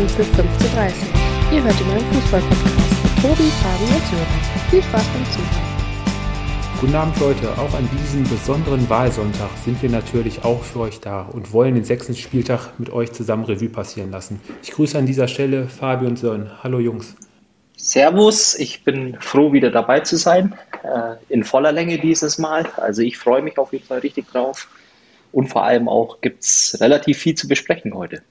Anpfiff 15.30 Uhr. Ihr hört den neuen Fußball-Podcast mit Tobi, Fabi und Sören. Viel Spaß beim Zuhören. Guten Abend Leute, auch an diesem besonderen Wahlsonntag sind wir natürlich auch für euch da und wollen den sechsten Spieltag mit euch zusammen Revue passieren lassen. Ich grüße an dieser Stelle Fabi und Sören. Hallo Jungs. Servus, ich bin froh, wieder dabei zu sein. Äh, in voller Länge dieses Mal. Also ich freue mich auf jeden Fall richtig drauf. Und vor allem auch gibt es relativ viel zu besprechen heute.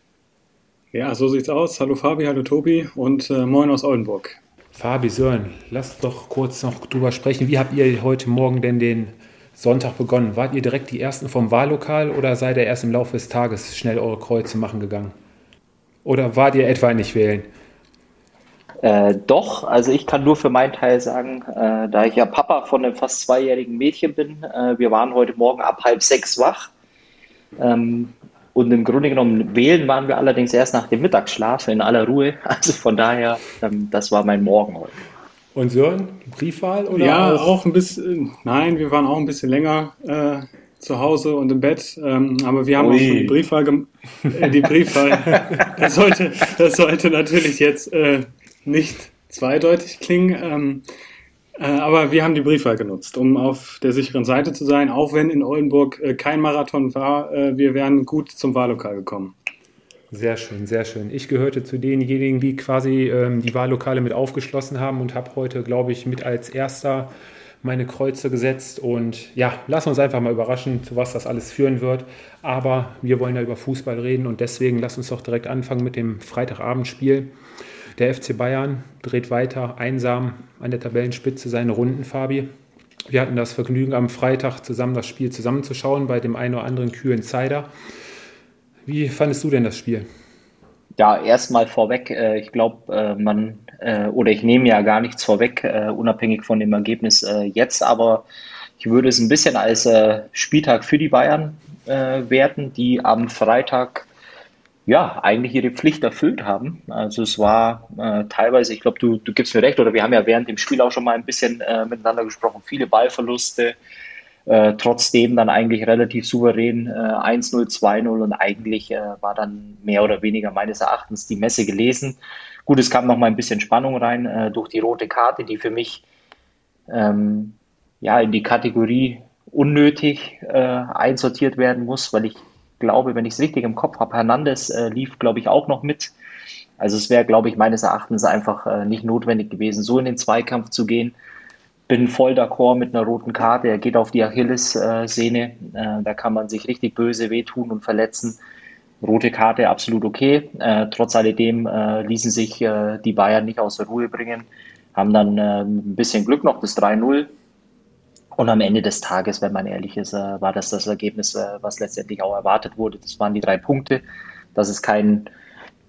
Ja, so sieht's aus. Hallo Fabi, hallo Tobi und äh, moin aus Oldenburg. Fabi, Sören, lasst doch kurz noch drüber sprechen. Wie habt ihr heute Morgen denn den Sonntag begonnen? Wart ihr direkt die Ersten vom Wahllokal oder seid ihr erst im Laufe des Tages schnell eure Kreuze machen gegangen? Oder wart ihr etwa nicht wählen? Äh, doch, also ich kann nur für meinen Teil sagen, äh, da ich ja Papa von einem fast zweijährigen Mädchen bin, äh, wir waren heute Morgen ab halb sechs wach. Ähm, und im Grunde genommen wählen waren wir allerdings erst nach dem Mittagsschlaf in aller Ruhe. Also von daher, ähm, das war mein Morgen heute. Und Sören, Briefwahl oder? Ja, auch? auch ein bisschen. Nein, wir waren auch ein bisschen länger äh, zu Hause und im Bett. Ähm, aber wir haben Ui. auch schon die Briefwahl. Äh, die Briefwahl. das, sollte, das sollte natürlich jetzt äh, nicht zweideutig klingen. Ähm, äh, aber wir haben die Briefwahl genutzt, um auf der sicheren Seite zu sein, auch wenn in Oldenburg äh, kein Marathon war. Äh, wir wären gut zum Wahllokal gekommen. Sehr schön, sehr schön. Ich gehörte zu denjenigen, die quasi ähm, die Wahllokale mit aufgeschlossen haben und habe heute, glaube ich, mit als erster meine Kreuze gesetzt. Und ja, lassen uns einfach mal überraschen, zu was das alles führen wird. Aber wir wollen ja über Fußball reden und deswegen lass uns doch direkt anfangen mit dem Freitagabendspiel. Der FC Bayern dreht weiter einsam an der Tabellenspitze seine Runden, Fabi. Wir hatten das Vergnügen, am Freitag zusammen das Spiel zusammenzuschauen bei dem einen oder anderen kühlen Cider. Wie fandest du denn das Spiel? Ja, erstmal vorweg, äh, ich glaube, äh, man, äh, oder ich nehme ja gar nichts vorweg, unabhängig von dem Ergebnis jetzt, aber ich würde es ein bisschen als Spieltag für die Bayern werten, die am Freitag ja, eigentlich ihre Pflicht erfüllt haben. Also es war äh, teilweise, ich glaube, du, du gibst mir recht, oder wir haben ja während dem Spiel auch schon mal ein bisschen äh, miteinander gesprochen, viele Ballverluste, äh, trotzdem dann eigentlich relativ souverän 1-0, äh, 2-0 und eigentlich äh, war dann mehr oder weniger meines Erachtens die Messe gelesen. Gut, es kam noch mal ein bisschen Spannung rein äh, durch die rote Karte, die für mich ähm, ja in die Kategorie unnötig einsortiert werden muss, weil ich glaube, wenn ich es richtig im Kopf habe, Hernandez äh, lief, glaube ich, auch noch mit. Also es wäre, glaube ich, meines Erachtens einfach äh, nicht notwendig gewesen, so in den Zweikampf zu gehen. Bin voll d'accord mit einer roten Karte. Er geht auf die Achillessehne. Äh, da kann man sich richtig böse wehtun und verletzen. Rote Karte absolut okay. Äh, trotz alledem äh, ließen sich äh, die Bayern nicht aus der Ruhe bringen. Haben dann ein bisschen Glück noch das 3-0 und am Ende des Tages, wenn man ehrlich ist, äh, war das das Ergebnis, äh, was letztendlich auch erwartet wurde. Das waren die drei Punkte. Dass es kein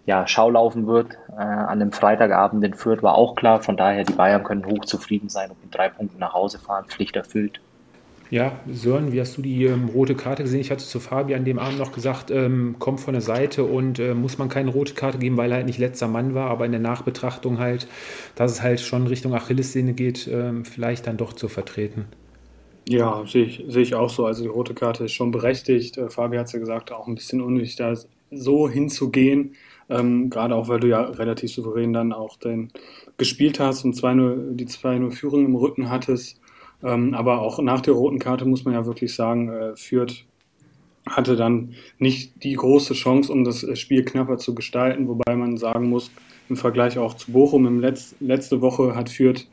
ja, Schaulaufen wird äh, an einem Freitagabend in Fürth war auch klar. Von daher, die Bayern können hochzufrieden sein und mit drei Punkten nach Hause fahren, Pflicht erfüllt. Ja, Sören, wie hast du die ähm, rote Karte gesehen? Ich hatte zu Fabi an dem Abend noch gesagt, ähm, kommt von der Seite und äh, muss man keine rote Karte geben, weil er halt nicht letzter Mann war, aber in der Nachbetrachtung halt, dass es halt schon Richtung Achillessehne geht, ähm, vielleicht dann doch zu vertreten. Ja, sehe ich, sehe ich auch so. Also die rote Karte ist schon berechtigt. Äh, Fabi hat es ja gesagt, auch ein bisschen unnötig, da so hinzugehen. Ähm, gerade auch, weil du ja relativ souverän dann auch den gespielt hast und 2 die 2-0-Führung im Rücken hattest. Ähm, aber auch nach der roten Karte muss man ja wirklich sagen, äh, Fürth hatte dann nicht die große Chance, um das Spiel knapper zu gestalten, wobei man sagen muss, im Vergleich auch zu Bochum, im Letz letzte Woche hat Fürth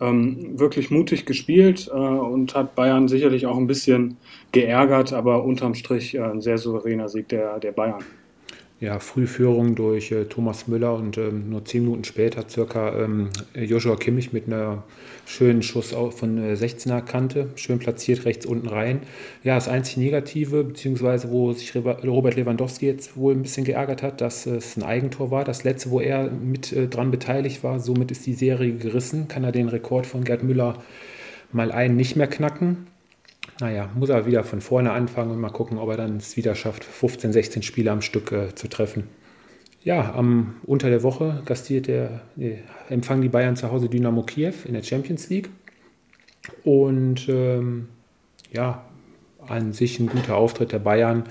ähm, wirklich mutig gespielt äh, und hat Bayern sicherlich auch ein bisschen geärgert, aber unterm Strich äh, ein sehr souveräner Sieg der, der Bayern. Ja, Frühführung durch äh, Thomas Müller und ähm, nur zehn Minuten später circa ähm, Joshua Kimmich mit einer schönen Schuss von äh, 16er Kante, schön platziert rechts unten rein. Ja, das einzig Negative, beziehungsweise wo sich Robert Lewandowski jetzt wohl ein bisschen geärgert hat, dass es ein Eigentor war. Das letzte, wo er mit äh, dran beteiligt war, somit ist die Serie gerissen. Kann er den Rekord von Gerd Müller mal einen nicht mehr knacken. Naja, muss er wieder von vorne anfangen und mal gucken, ob er dann es wieder schafft, 15, 16 Spiele am Stück äh, zu treffen. Ja, am, unter der Woche gastiert der, nee, empfangen die Bayern zu Hause Dynamo Kiew in der Champions League. Und ähm, ja, an sich ein guter Auftritt der Bayern.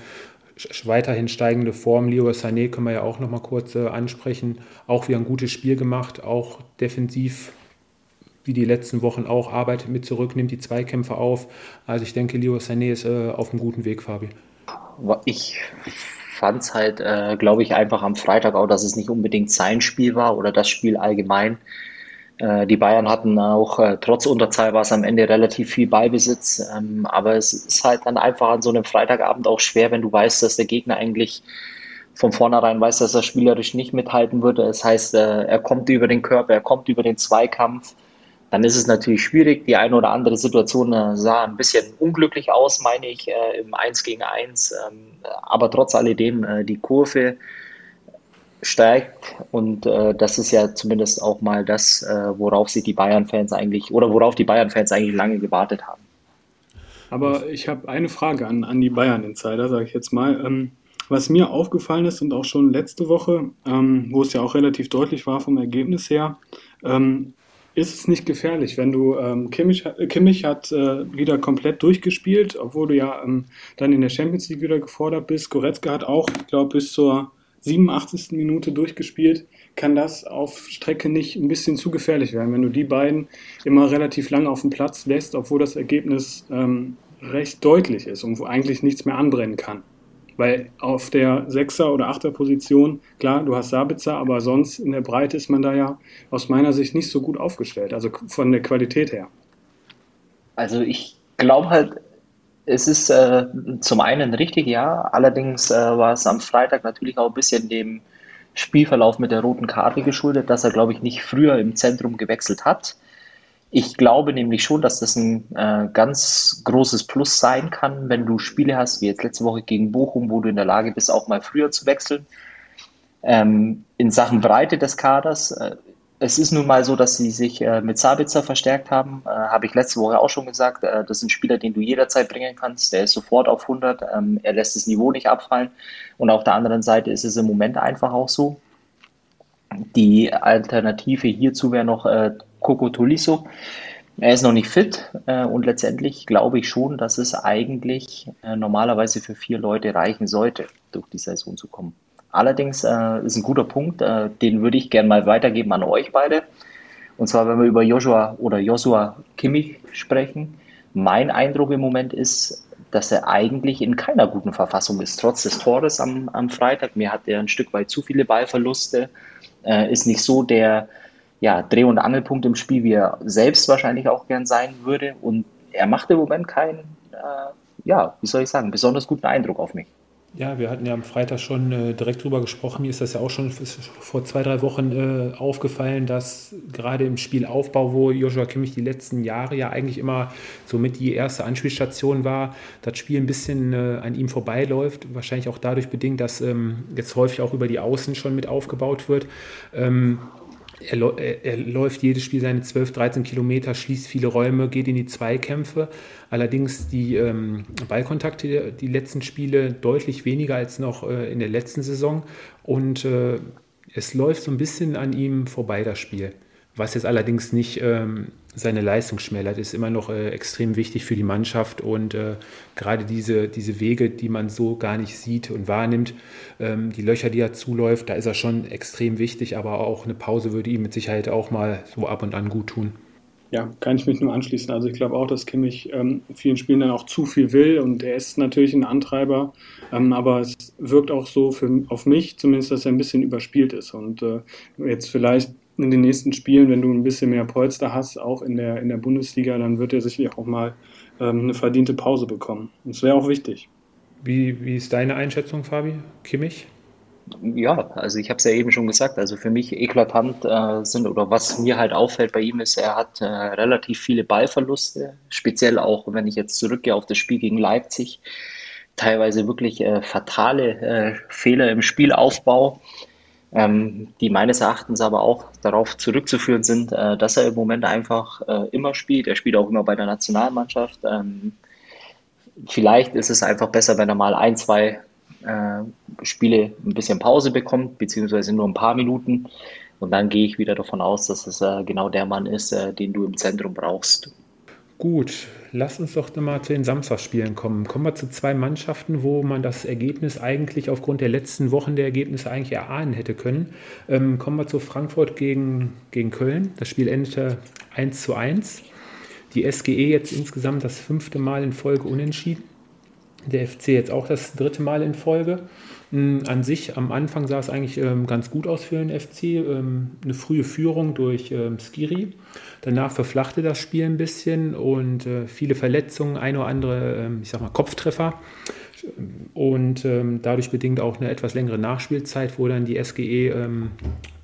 weiterhin steigende Form. Leo Sané können wir ja auch noch mal kurz äh, ansprechen. Auch wieder ein gutes Spiel gemacht, auch defensiv wie die letzten Wochen auch arbeitet mit zurück, nimmt die Zweikämpfe auf. Also ich denke, Leo Sané ist äh, auf einem guten Weg, Fabi. Ich fand es halt, äh, glaube ich, einfach am Freitag auch, dass es nicht unbedingt sein Spiel war oder das Spiel allgemein. Äh, die Bayern hatten auch, äh, trotz Unterzahl war es am Ende relativ viel Ballbesitz, ähm, aber es ist halt dann einfach an so einem Freitagabend auch schwer, wenn du weißt, dass der Gegner eigentlich von vornherein weiß, dass er spielerisch nicht mithalten würde. Das heißt, äh, er kommt über den Körper, er kommt über den Zweikampf. Dann ist es natürlich schwierig. Die eine oder andere Situation sah ein bisschen unglücklich aus, meine ich, im 1 gegen 1. Ähm, aber trotz alledem, die Kurve steigt und äh, das ist ja zumindest auch mal das, äh, worauf sich die Bayern-Fans eigentlich oder worauf die Bayern-Fans eigentlich lange gewartet haben. Aber ich habe eine Frage an, an die Bayern-Insider, sage ich jetzt mal. Ähm, was mir aufgefallen ist und auch schon letzte Woche, ähm, wo es ja auch relativ deutlich war vom Ergebnis her, ähm, ist es nicht gefährlich, wenn du ähm, Kimmich, Kimmich hat äh, wieder komplett durchgespielt, obwohl du ja ähm, dann in der Champions League wieder gefordert bist. Goretzka hat auch, ich glaube, bis zur 87. Minute durchgespielt, kann das auf Strecke nicht ein bisschen zu gefährlich werden, wenn du die beiden immer relativ lange auf dem Platz lässt, obwohl das Ergebnis ähm, recht deutlich ist und wo eigentlich nichts mehr anbrennen kann. Weil auf der Sechser- oder Achter-Position, klar, du hast Sabitzer, aber sonst in der Breite ist man da ja aus meiner Sicht nicht so gut aufgestellt, also von der Qualität her. Also ich glaube halt, es ist äh, zum einen richtig, ja. Allerdings äh, war es am Freitag natürlich auch ein bisschen dem Spielverlauf mit der roten Karte geschuldet, dass er, glaube ich, nicht früher im Zentrum gewechselt hat. Ich glaube nämlich schon, dass das ein äh, ganz großes Plus sein kann, wenn du Spiele hast, wie jetzt letzte Woche gegen Bochum, wo du in der Lage bist, auch mal früher zu wechseln. Ähm, in Sachen Breite des Kaders äh, es ist nun mal so, dass sie sich äh, mit Sabitzer verstärkt haben. Äh, Habe ich letzte Woche auch schon gesagt. Äh, das ist ein Spieler, den du jederzeit bringen kannst. Der ist sofort auf 100. Ähm, er lässt das Niveau nicht abfallen. Und auf der anderen Seite ist es im Moment einfach auch so. Die Alternative hierzu wäre noch äh, Coco Tolisso. Er ist noch nicht fit äh, und letztendlich glaube ich schon, dass es eigentlich äh, normalerweise für vier Leute reichen sollte, durch die Saison zu kommen. Allerdings äh, ist ein guter Punkt, äh, den würde ich gerne mal weitergeben an euch beide. Und zwar, wenn wir über Joshua oder Joshua Kimmich sprechen. Mein Eindruck im Moment ist, dass er eigentlich in keiner guten Verfassung ist, trotz des Tores am, am Freitag. Mir hat er ein Stück weit zu viele Ballverluste, äh, ist nicht so der ja, Dreh- und Angelpunkt im Spiel, wie er selbst wahrscheinlich auch gern sein würde. Und er macht im Moment keinen, äh, ja, wie soll ich sagen, besonders guten Eindruck auf mich. Ja, wir hatten ja am Freitag schon äh, direkt drüber gesprochen. Mir ist das ja auch schon vor zwei, drei Wochen äh, aufgefallen, dass gerade im Spielaufbau, wo Joshua Kimmich die letzten Jahre ja eigentlich immer somit die erste Anspielstation war, das Spiel ein bisschen äh, an ihm vorbeiläuft. Wahrscheinlich auch dadurch bedingt, dass ähm, jetzt häufig auch über die Außen schon mit aufgebaut wird. Ähm, er, er, läuft jedes Spiel seine 12, 13 Kilometer, schließt viele Räume, geht in die Zweikämpfe. Allerdings die ähm, Ballkontakte, die letzten Spiele deutlich weniger als noch äh, in der letzten Saison. Und äh, es läuft so ein bisschen an ihm vorbei, das Spiel. Was jetzt allerdings nicht ähm, seine Leistung schmälert, ist immer noch äh, extrem wichtig für die Mannschaft und äh, gerade diese, diese Wege, die man so gar nicht sieht und wahrnimmt, ähm, die Löcher, die er zuläuft, da ist er schon extrem wichtig, aber auch eine Pause würde ihm mit Sicherheit auch mal so ab und an gut tun. Ja, kann ich mich nur anschließen. Also ich glaube auch, dass Kimmich ähm, vielen Spielen dann auch zu viel will und er ist natürlich ein Antreiber, ähm, aber es wirkt auch so für, auf mich zumindest, dass er ein bisschen überspielt ist und äh, jetzt vielleicht in den nächsten Spielen, wenn du ein bisschen mehr Polster hast, auch in der, in der Bundesliga, dann wird er sicherlich auch mal ähm, eine verdiente Pause bekommen. Und das wäre auch wichtig. Wie, wie ist deine Einschätzung, Fabi? Kimmich? Ja, also ich habe es ja eben schon gesagt, also für mich eklatant äh, sind oder was mir halt auffällt bei ihm ist, er hat äh, relativ viele Ballverluste, speziell auch, wenn ich jetzt zurückgehe auf das Spiel gegen Leipzig, teilweise wirklich äh, fatale äh, Fehler im Spielaufbau die meines Erachtens aber auch darauf zurückzuführen sind, äh, dass er im Moment einfach äh, immer spielt. Er spielt auch immer bei der Nationalmannschaft. Ähm, vielleicht ist es einfach besser, wenn er mal ein, zwei äh, Spiele ein bisschen Pause bekommt, beziehungsweise nur ein paar Minuten. Und dann gehe ich wieder davon aus, dass es genau der Mann ist, den du im Zentrum brauchst. Gut, lass uns doch mal zu den Samstagsspielen kommen. Kommen wir zu zwei Mannschaften, wo man das Ergebnis eigentlich aufgrund der letzten Wochen der Ergebnisse eigentlich erahnen hätte können. Ähm, kommen wir zu Frankfurt gegen, gegen Köln. Das Spiel endete 1 zu 1. Die SGE jetzt insgesamt das fünfte Mal in Folge unentschieden. Der FC jetzt auch das dritte Mal in Folge. An sich, am Anfang sah es eigentlich ähm, ganz gut aus für den FC. Ähm, eine frühe Führung durch ähm, Skiri. Danach verflachte das Spiel ein bisschen und äh, viele Verletzungen, ein oder andere, ähm, ich sag mal, Kopftreffer. Und ähm, dadurch bedingt auch eine etwas längere Nachspielzeit, wo dann die SGE ähm,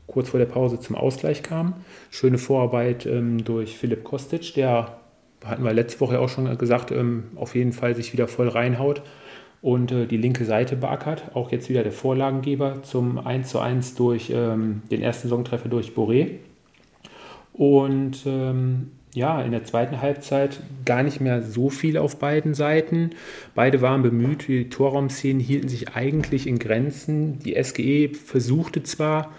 kurz vor der Pause zum Ausgleich kam. Schöne Vorarbeit durch Philipp Kostic, der hatten wir letzte Woche auch schon gesagt, auf jeden Fall sich wieder voll reinhaut und äh, die linke Seite beackert. Auch jetzt wieder der Vorlagengeber zum 1:1 durch ähm, den ersten Saisontreffer durch Boré. Und ähm, ja, in der zweiten Halbzeit gar nicht mehr so viel auf beiden Seiten. Beide waren bemüht, die Torraumszenen hielten sich eigentlich in Grenzen. Die SGE versuchte zwar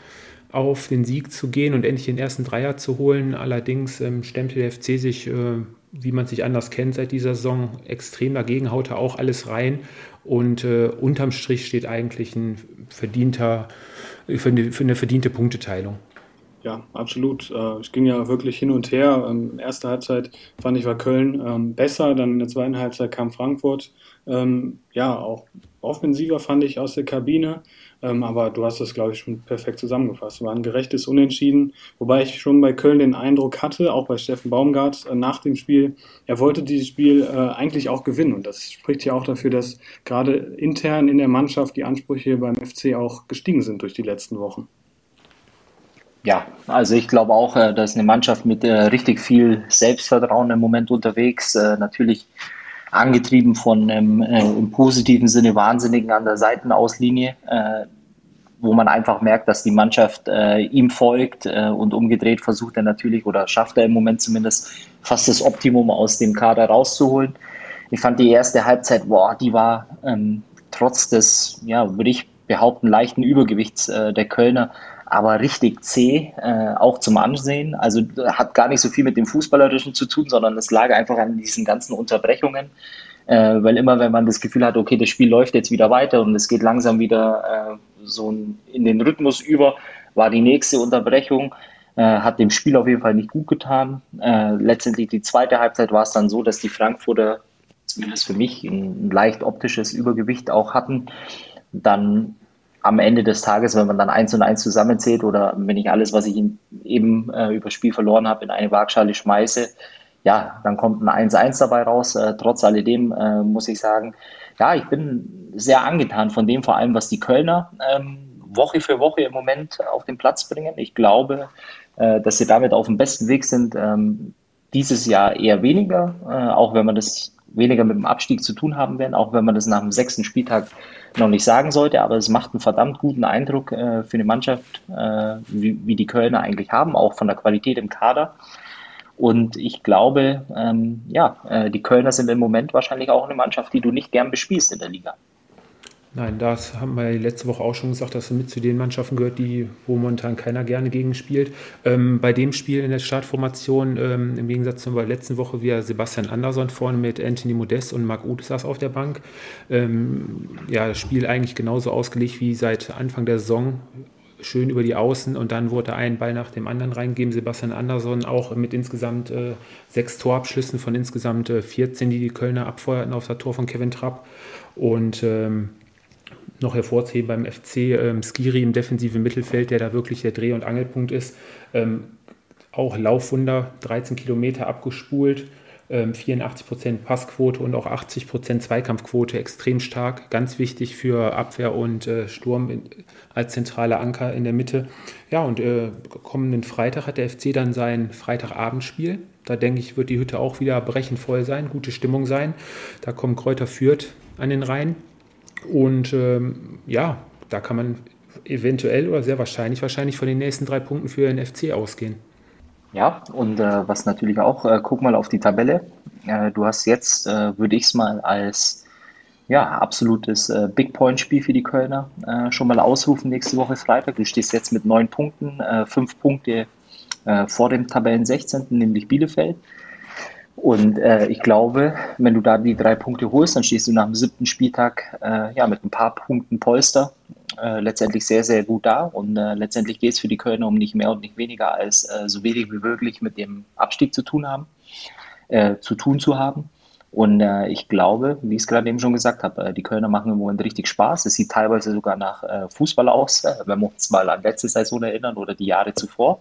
auf den Sieg zu gehen und endlich den ersten Dreier zu holen, allerdings ähm, stemmte der FC sich äh, wie man sich anders kennt seit dieser Saison, extrem dagegen, haut er auch alles rein. Und äh, unterm Strich steht eigentlich ein verdienter, für eine, für eine verdiente Punkteteilung. Ja, absolut. Äh, es ging ja wirklich hin und her. Der ersten Halbzeit fand ich war Köln ähm, besser, dann in der zweiten Halbzeit kam Frankfurt. Ähm, ja, auch offensiver fand ich aus der Kabine. Ähm, aber du hast das, glaube ich, schon perfekt zusammengefasst. War ein gerechtes Unentschieden, wobei ich schon bei Köln den Eindruck hatte, auch bei Steffen Baumgart äh, nach dem Spiel, er wollte dieses Spiel äh, eigentlich auch gewinnen. Und das spricht ja auch dafür, dass gerade intern in der Mannschaft die Ansprüche beim FC auch gestiegen sind durch die letzten Wochen. Ja, also ich glaube auch, äh, da ist eine Mannschaft mit äh, richtig viel Selbstvertrauen im Moment unterwegs. Äh, natürlich angetrieben von einem äh, im positiven Sinne Wahnsinnigen an der Seitenauslinie, äh, wo man einfach merkt, dass die Mannschaft äh, ihm folgt äh, und umgedreht versucht er natürlich oder schafft er im Moment zumindest fast das Optimum aus dem Kader rauszuholen. Ich fand die erste Halbzeit, boah, die war ähm, trotz des, ja, würde ich behaupten, leichten Übergewichts äh, der Kölner aber richtig zäh, äh, auch zum Ansehen. Also hat gar nicht so viel mit dem Fußballerischen zu tun, sondern es lag einfach an diesen ganzen Unterbrechungen. Äh, weil immer, wenn man das Gefühl hat, okay, das Spiel läuft jetzt wieder weiter und es geht langsam wieder äh, so in den Rhythmus über, war die nächste Unterbrechung. Äh, hat dem Spiel auf jeden Fall nicht gut getan. Äh, letztendlich die zweite Halbzeit war es dann so, dass die Frankfurter zumindest für mich ein, ein leicht optisches Übergewicht auch hatten. Dann am Ende des Tages, wenn man dann eins und eins zusammenzählt oder wenn ich alles, was ich eben äh, über Spiel verloren habe, in eine Waagschale schmeiße, ja, dann kommt ein 1-1 dabei raus. Äh, trotz alledem äh, muss ich sagen, ja, ich bin sehr angetan von dem, vor allem was die Kölner ähm, Woche für Woche im Moment auf den Platz bringen. Ich glaube, äh, dass sie damit auf dem besten Weg sind. Ähm, dieses Jahr eher weniger, äh, auch wenn man das weniger mit dem Abstieg zu tun haben werden, auch wenn man das nach dem sechsten Spieltag noch nicht sagen sollte, aber es macht einen verdammt guten Eindruck äh, für eine Mannschaft, äh, wie, wie, die Kölner eigentlich haben, auch von der Qualität im Kader. Und ich glaube, ähm, ja, äh, die Kölner sind im Moment wahrscheinlich auch eine Mannschaft, die du nicht gern bespielst in der Liga. Nein, das haben wir letzte Woche auch schon gesagt, dass er mit zu den Mannschaften gehört, die, wo momentan keiner gerne gegen spielt. Ähm, bei dem Spiel in der Startformation, ähm, im Gegensatz zur letzten Woche, wie Sebastian Andersson vorne mit Anthony Modest und Marc Uth saß auf der Bank. Ähm, ja, das Spiel eigentlich genauso ausgelegt wie seit Anfang der Saison. Schön über die Außen und dann wurde ein Ball nach dem anderen reingegeben. Sebastian Andersson auch mit insgesamt äh, sechs Torabschlüssen von insgesamt äh, 14, die die Kölner abfeuerten auf das Tor von Kevin Trapp. Und ähm, noch hervorzuheben beim FC ähm, Skiri im defensiven Mittelfeld, der da wirklich der Dreh- und Angelpunkt ist. Ähm, auch Laufwunder, 13 Kilometer abgespult, ähm, 84% Passquote und auch 80% Zweikampfquote, extrem stark, ganz wichtig für Abwehr und äh, Sturm in, als zentraler Anker in der Mitte. Ja, und äh, kommenden Freitag hat der FC dann sein Freitagabendspiel. Da denke ich, wird die Hütte auch wieder brechend voll sein, gute Stimmung sein. Da kommt Kräuter Fürth an den Rhein. Und ähm, ja, da kann man eventuell oder sehr wahrscheinlich wahrscheinlich von den nächsten drei Punkten für den FC ausgehen. Ja, und äh, was natürlich auch, äh, guck mal auf die Tabelle. Äh, du hast jetzt, äh, würde ich es mal als ja, absolutes äh, Big Point-Spiel für die Kölner äh, schon mal ausrufen nächste Woche Freitag. Du stehst jetzt mit neun Punkten, fünf Punkte vor dem Tabellen 16., nämlich Bielefeld. Und äh, ich glaube, wenn du da die drei Punkte holst, dann stehst du nach dem siebten Spieltag äh, ja, mit ein paar Punkten Polster äh, letztendlich sehr, sehr gut da. Und äh, letztendlich geht es für die Kölner um nicht mehr und nicht weniger als äh, so wenig wie möglich mit dem Abstieg zu tun haben, äh, zu tun zu haben. Und ich glaube, wie ich es gerade eben schon gesagt habe, die Kölner machen im Moment richtig Spaß. Es sieht teilweise sogar nach Fußball aus, wenn wir uns mal an letzte Saison erinnern oder die Jahre zuvor.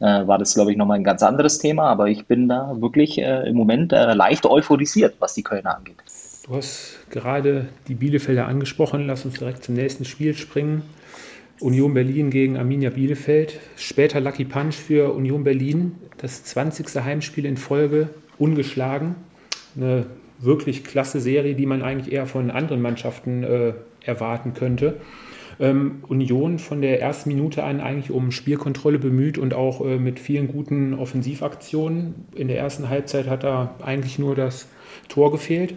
Äh, war das, glaube ich, nochmal ein ganz anderes Thema. Aber ich bin da wirklich äh, im Moment leicht euphorisiert, was die Kölner angeht. Du hast gerade die Bielefelder angesprochen. Lass uns direkt zum nächsten Spiel springen. Union Berlin gegen Arminia Bielefeld. Später Lucky Punch für Union Berlin. Das 20. Heimspiel in Folge, ungeschlagen eine wirklich klasse Serie, die man eigentlich eher von anderen Mannschaften äh, erwarten könnte. Ähm, Union von der ersten Minute an eigentlich um Spielkontrolle bemüht und auch äh, mit vielen guten Offensivaktionen. In der ersten Halbzeit hat da eigentlich nur das Tor gefehlt.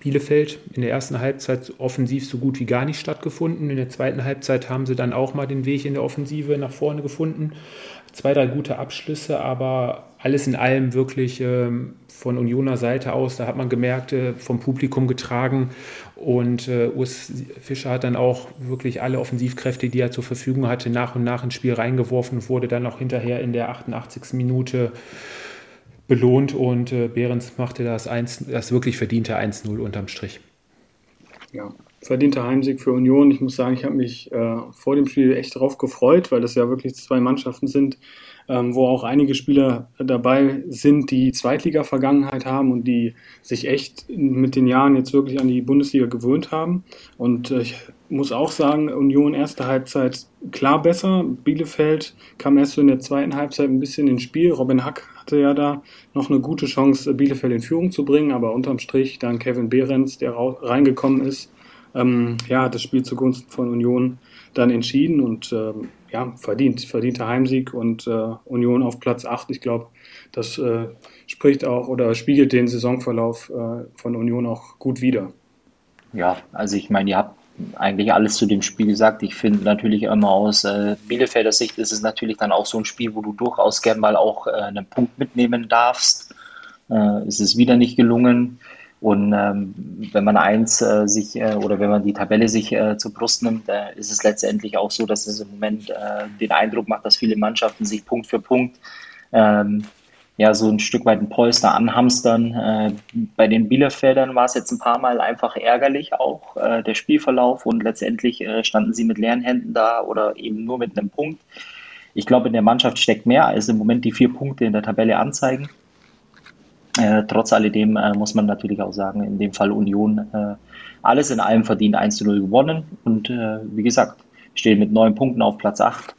Bielefeld in der ersten Halbzeit offensiv so gut wie gar nicht stattgefunden. In der zweiten Halbzeit haben sie dann auch mal den Weg in der Offensive nach vorne gefunden. Zwei, drei gute Abschlüsse, aber alles in allem wirklich ähm, von Unioner Seite aus, da hat man gemerkt, äh, vom Publikum getragen. Und äh, Urs Fischer hat dann auch wirklich alle Offensivkräfte, die er zur Verfügung hatte, nach und nach ins Spiel reingeworfen und wurde dann auch hinterher in der 88. Minute belohnt. Und äh, Behrens machte das, 1, das wirklich verdiente 1-0 unterm Strich. Ja, verdienter Heimsieg für Union. Ich muss sagen, ich habe mich äh, vor dem Spiel echt darauf gefreut, weil das ja wirklich zwei Mannschaften sind, ähm, wo auch einige Spieler dabei sind, die Zweitliga-Vergangenheit haben und die sich echt mit den Jahren jetzt wirklich an die Bundesliga gewöhnt haben. Und äh, ich muss auch sagen, Union erste Halbzeit klar besser. Bielefeld kam erst so in der zweiten Halbzeit ein bisschen ins Spiel. Robin Hack hatte ja da noch eine gute Chance, Bielefeld in Führung zu bringen, aber unterm Strich dann Kevin Behrens, der reingekommen ist, ähm, ja, hat das Spiel zugunsten von Union dann entschieden und ähm, ja, verdient, verdienter Heimsieg und äh, Union auf Platz 8. Ich glaube, das äh, spricht auch oder spiegelt den Saisonverlauf äh, von Union auch gut wider. Ja, also ich meine, ihr habt eigentlich alles zu dem Spiel gesagt. Ich finde natürlich immer aus äh, Bielefelder Sicht ist es natürlich dann auch so ein Spiel, wo du durchaus gern mal auch äh, einen Punkt mitnehmen darfst. Äh, es ist wieder nicht gelungen. Und ähm, wenn man eins äh, sich äh, oder wenn man die Tabelle sich äh, zur Brust nimmt, äh, ist es letztendlich auch so, dass es im Moment äh, den Eindruck macht, dass viele Mannschaften sich Punkt für Punkt ähm, ja so ein Stück weit ein Polster anhamstern. Äh, bei den Bielefeldern war es jetzt ein paar Mal einfach ärgerlich auch der Spielverlauf und letztendlich standen sie mit leeren Händen da oder eben nur mit einem Punkt. Ich glaube, in der Mannschaft steckt mehr als im Moment die vier Punkte in der Tabelle anzeigen. Äh, trotz alledem äh, muss man natürlich auch sagen, in dem Fall Union äh, alles in allem verdient 1 zu 0 gewonnen und äh, wie gesagt, stehen mit neun Punkten auf Platz 8.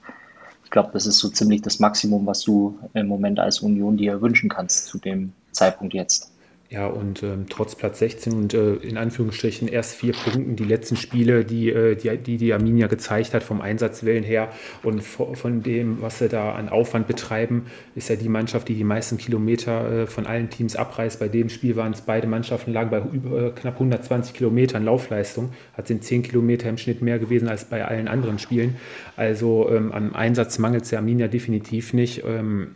Ich glaube, das ist so ziemlich das Maximum, was du im Moment als Union dir wünschen kannst zu dem Zeitpunkt jetzt. Ja, und ähm, trotz Platz 16 und äh, in Anführungsstrichen erst vier Punkten die letzten Spiele, die äh, die, die, die Arminia gezeigt hat vom Einsatzwillen her und von dem, was sie da an Aufwand betreiben, ist ja die Mannschaft, die die meisten Kilometer äh, von allen Teams abreißt. Bei dem Spiel waren es beide Mannschaften lagen bei über, äh, knapp 120 Kilometern Laufleistung, hat sind 10 Kilometer im Schnitt mehr gewesen als bei allen anderen Spielen. Also ähm, am Einsatz mangelt es der Arminia definitiv nicht. Ähm,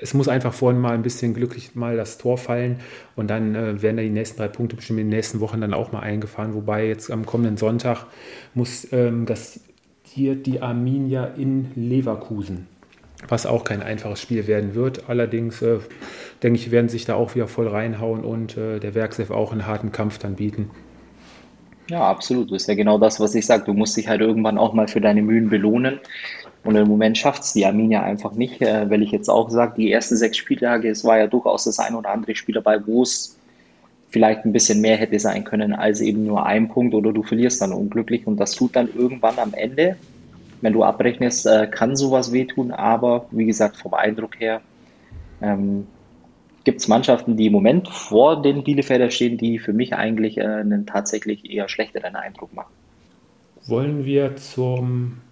es muss einfach vorhin mal ein bisschen glücklich mal das Tor fallen und dann äh, werden da die nächsten drei Punkte bestimmt in den nächsten Wochen dann auch mal eingefahren. Wobei jetzt am kommenden Sonntag muss ähm, das hier die Arminia in Leverkusen, was auch kein einfaches Spiel werden wird. Allerdings äh, denke ich, werden sich da auch wieder voll reinhauen und äh, der Werkself auch einen harten Kampf dann bieten. Ja, absolut. Das ist ja genau das, was ich sage. Du musst dich halt irgendwann auch mal für deine Mühen belohnen. Und im Moment schafft es die Arminia einfach nicht, äh, weil ich jetzt auch sage, die ersten sechs Spieltage, es war ja durchaus das ein oder andere Spiel dabei, wo es vielleicht ein bisschen mehr hätte sein können als eben nur ein Punkt oder du verlierst dann unglücklich und das tut dann irgendwann am Ende, wenn du abrechnest, äh, kann sowas wehtun, aber wie gesagt, vom Eindruck her ähm, gibt es Mannschaften, die im Moment vor den Bielefelder stehen, die für mich eigentlich äh, einen tatsächlich eher schlechteren Eindruck machen. Wollen wir zum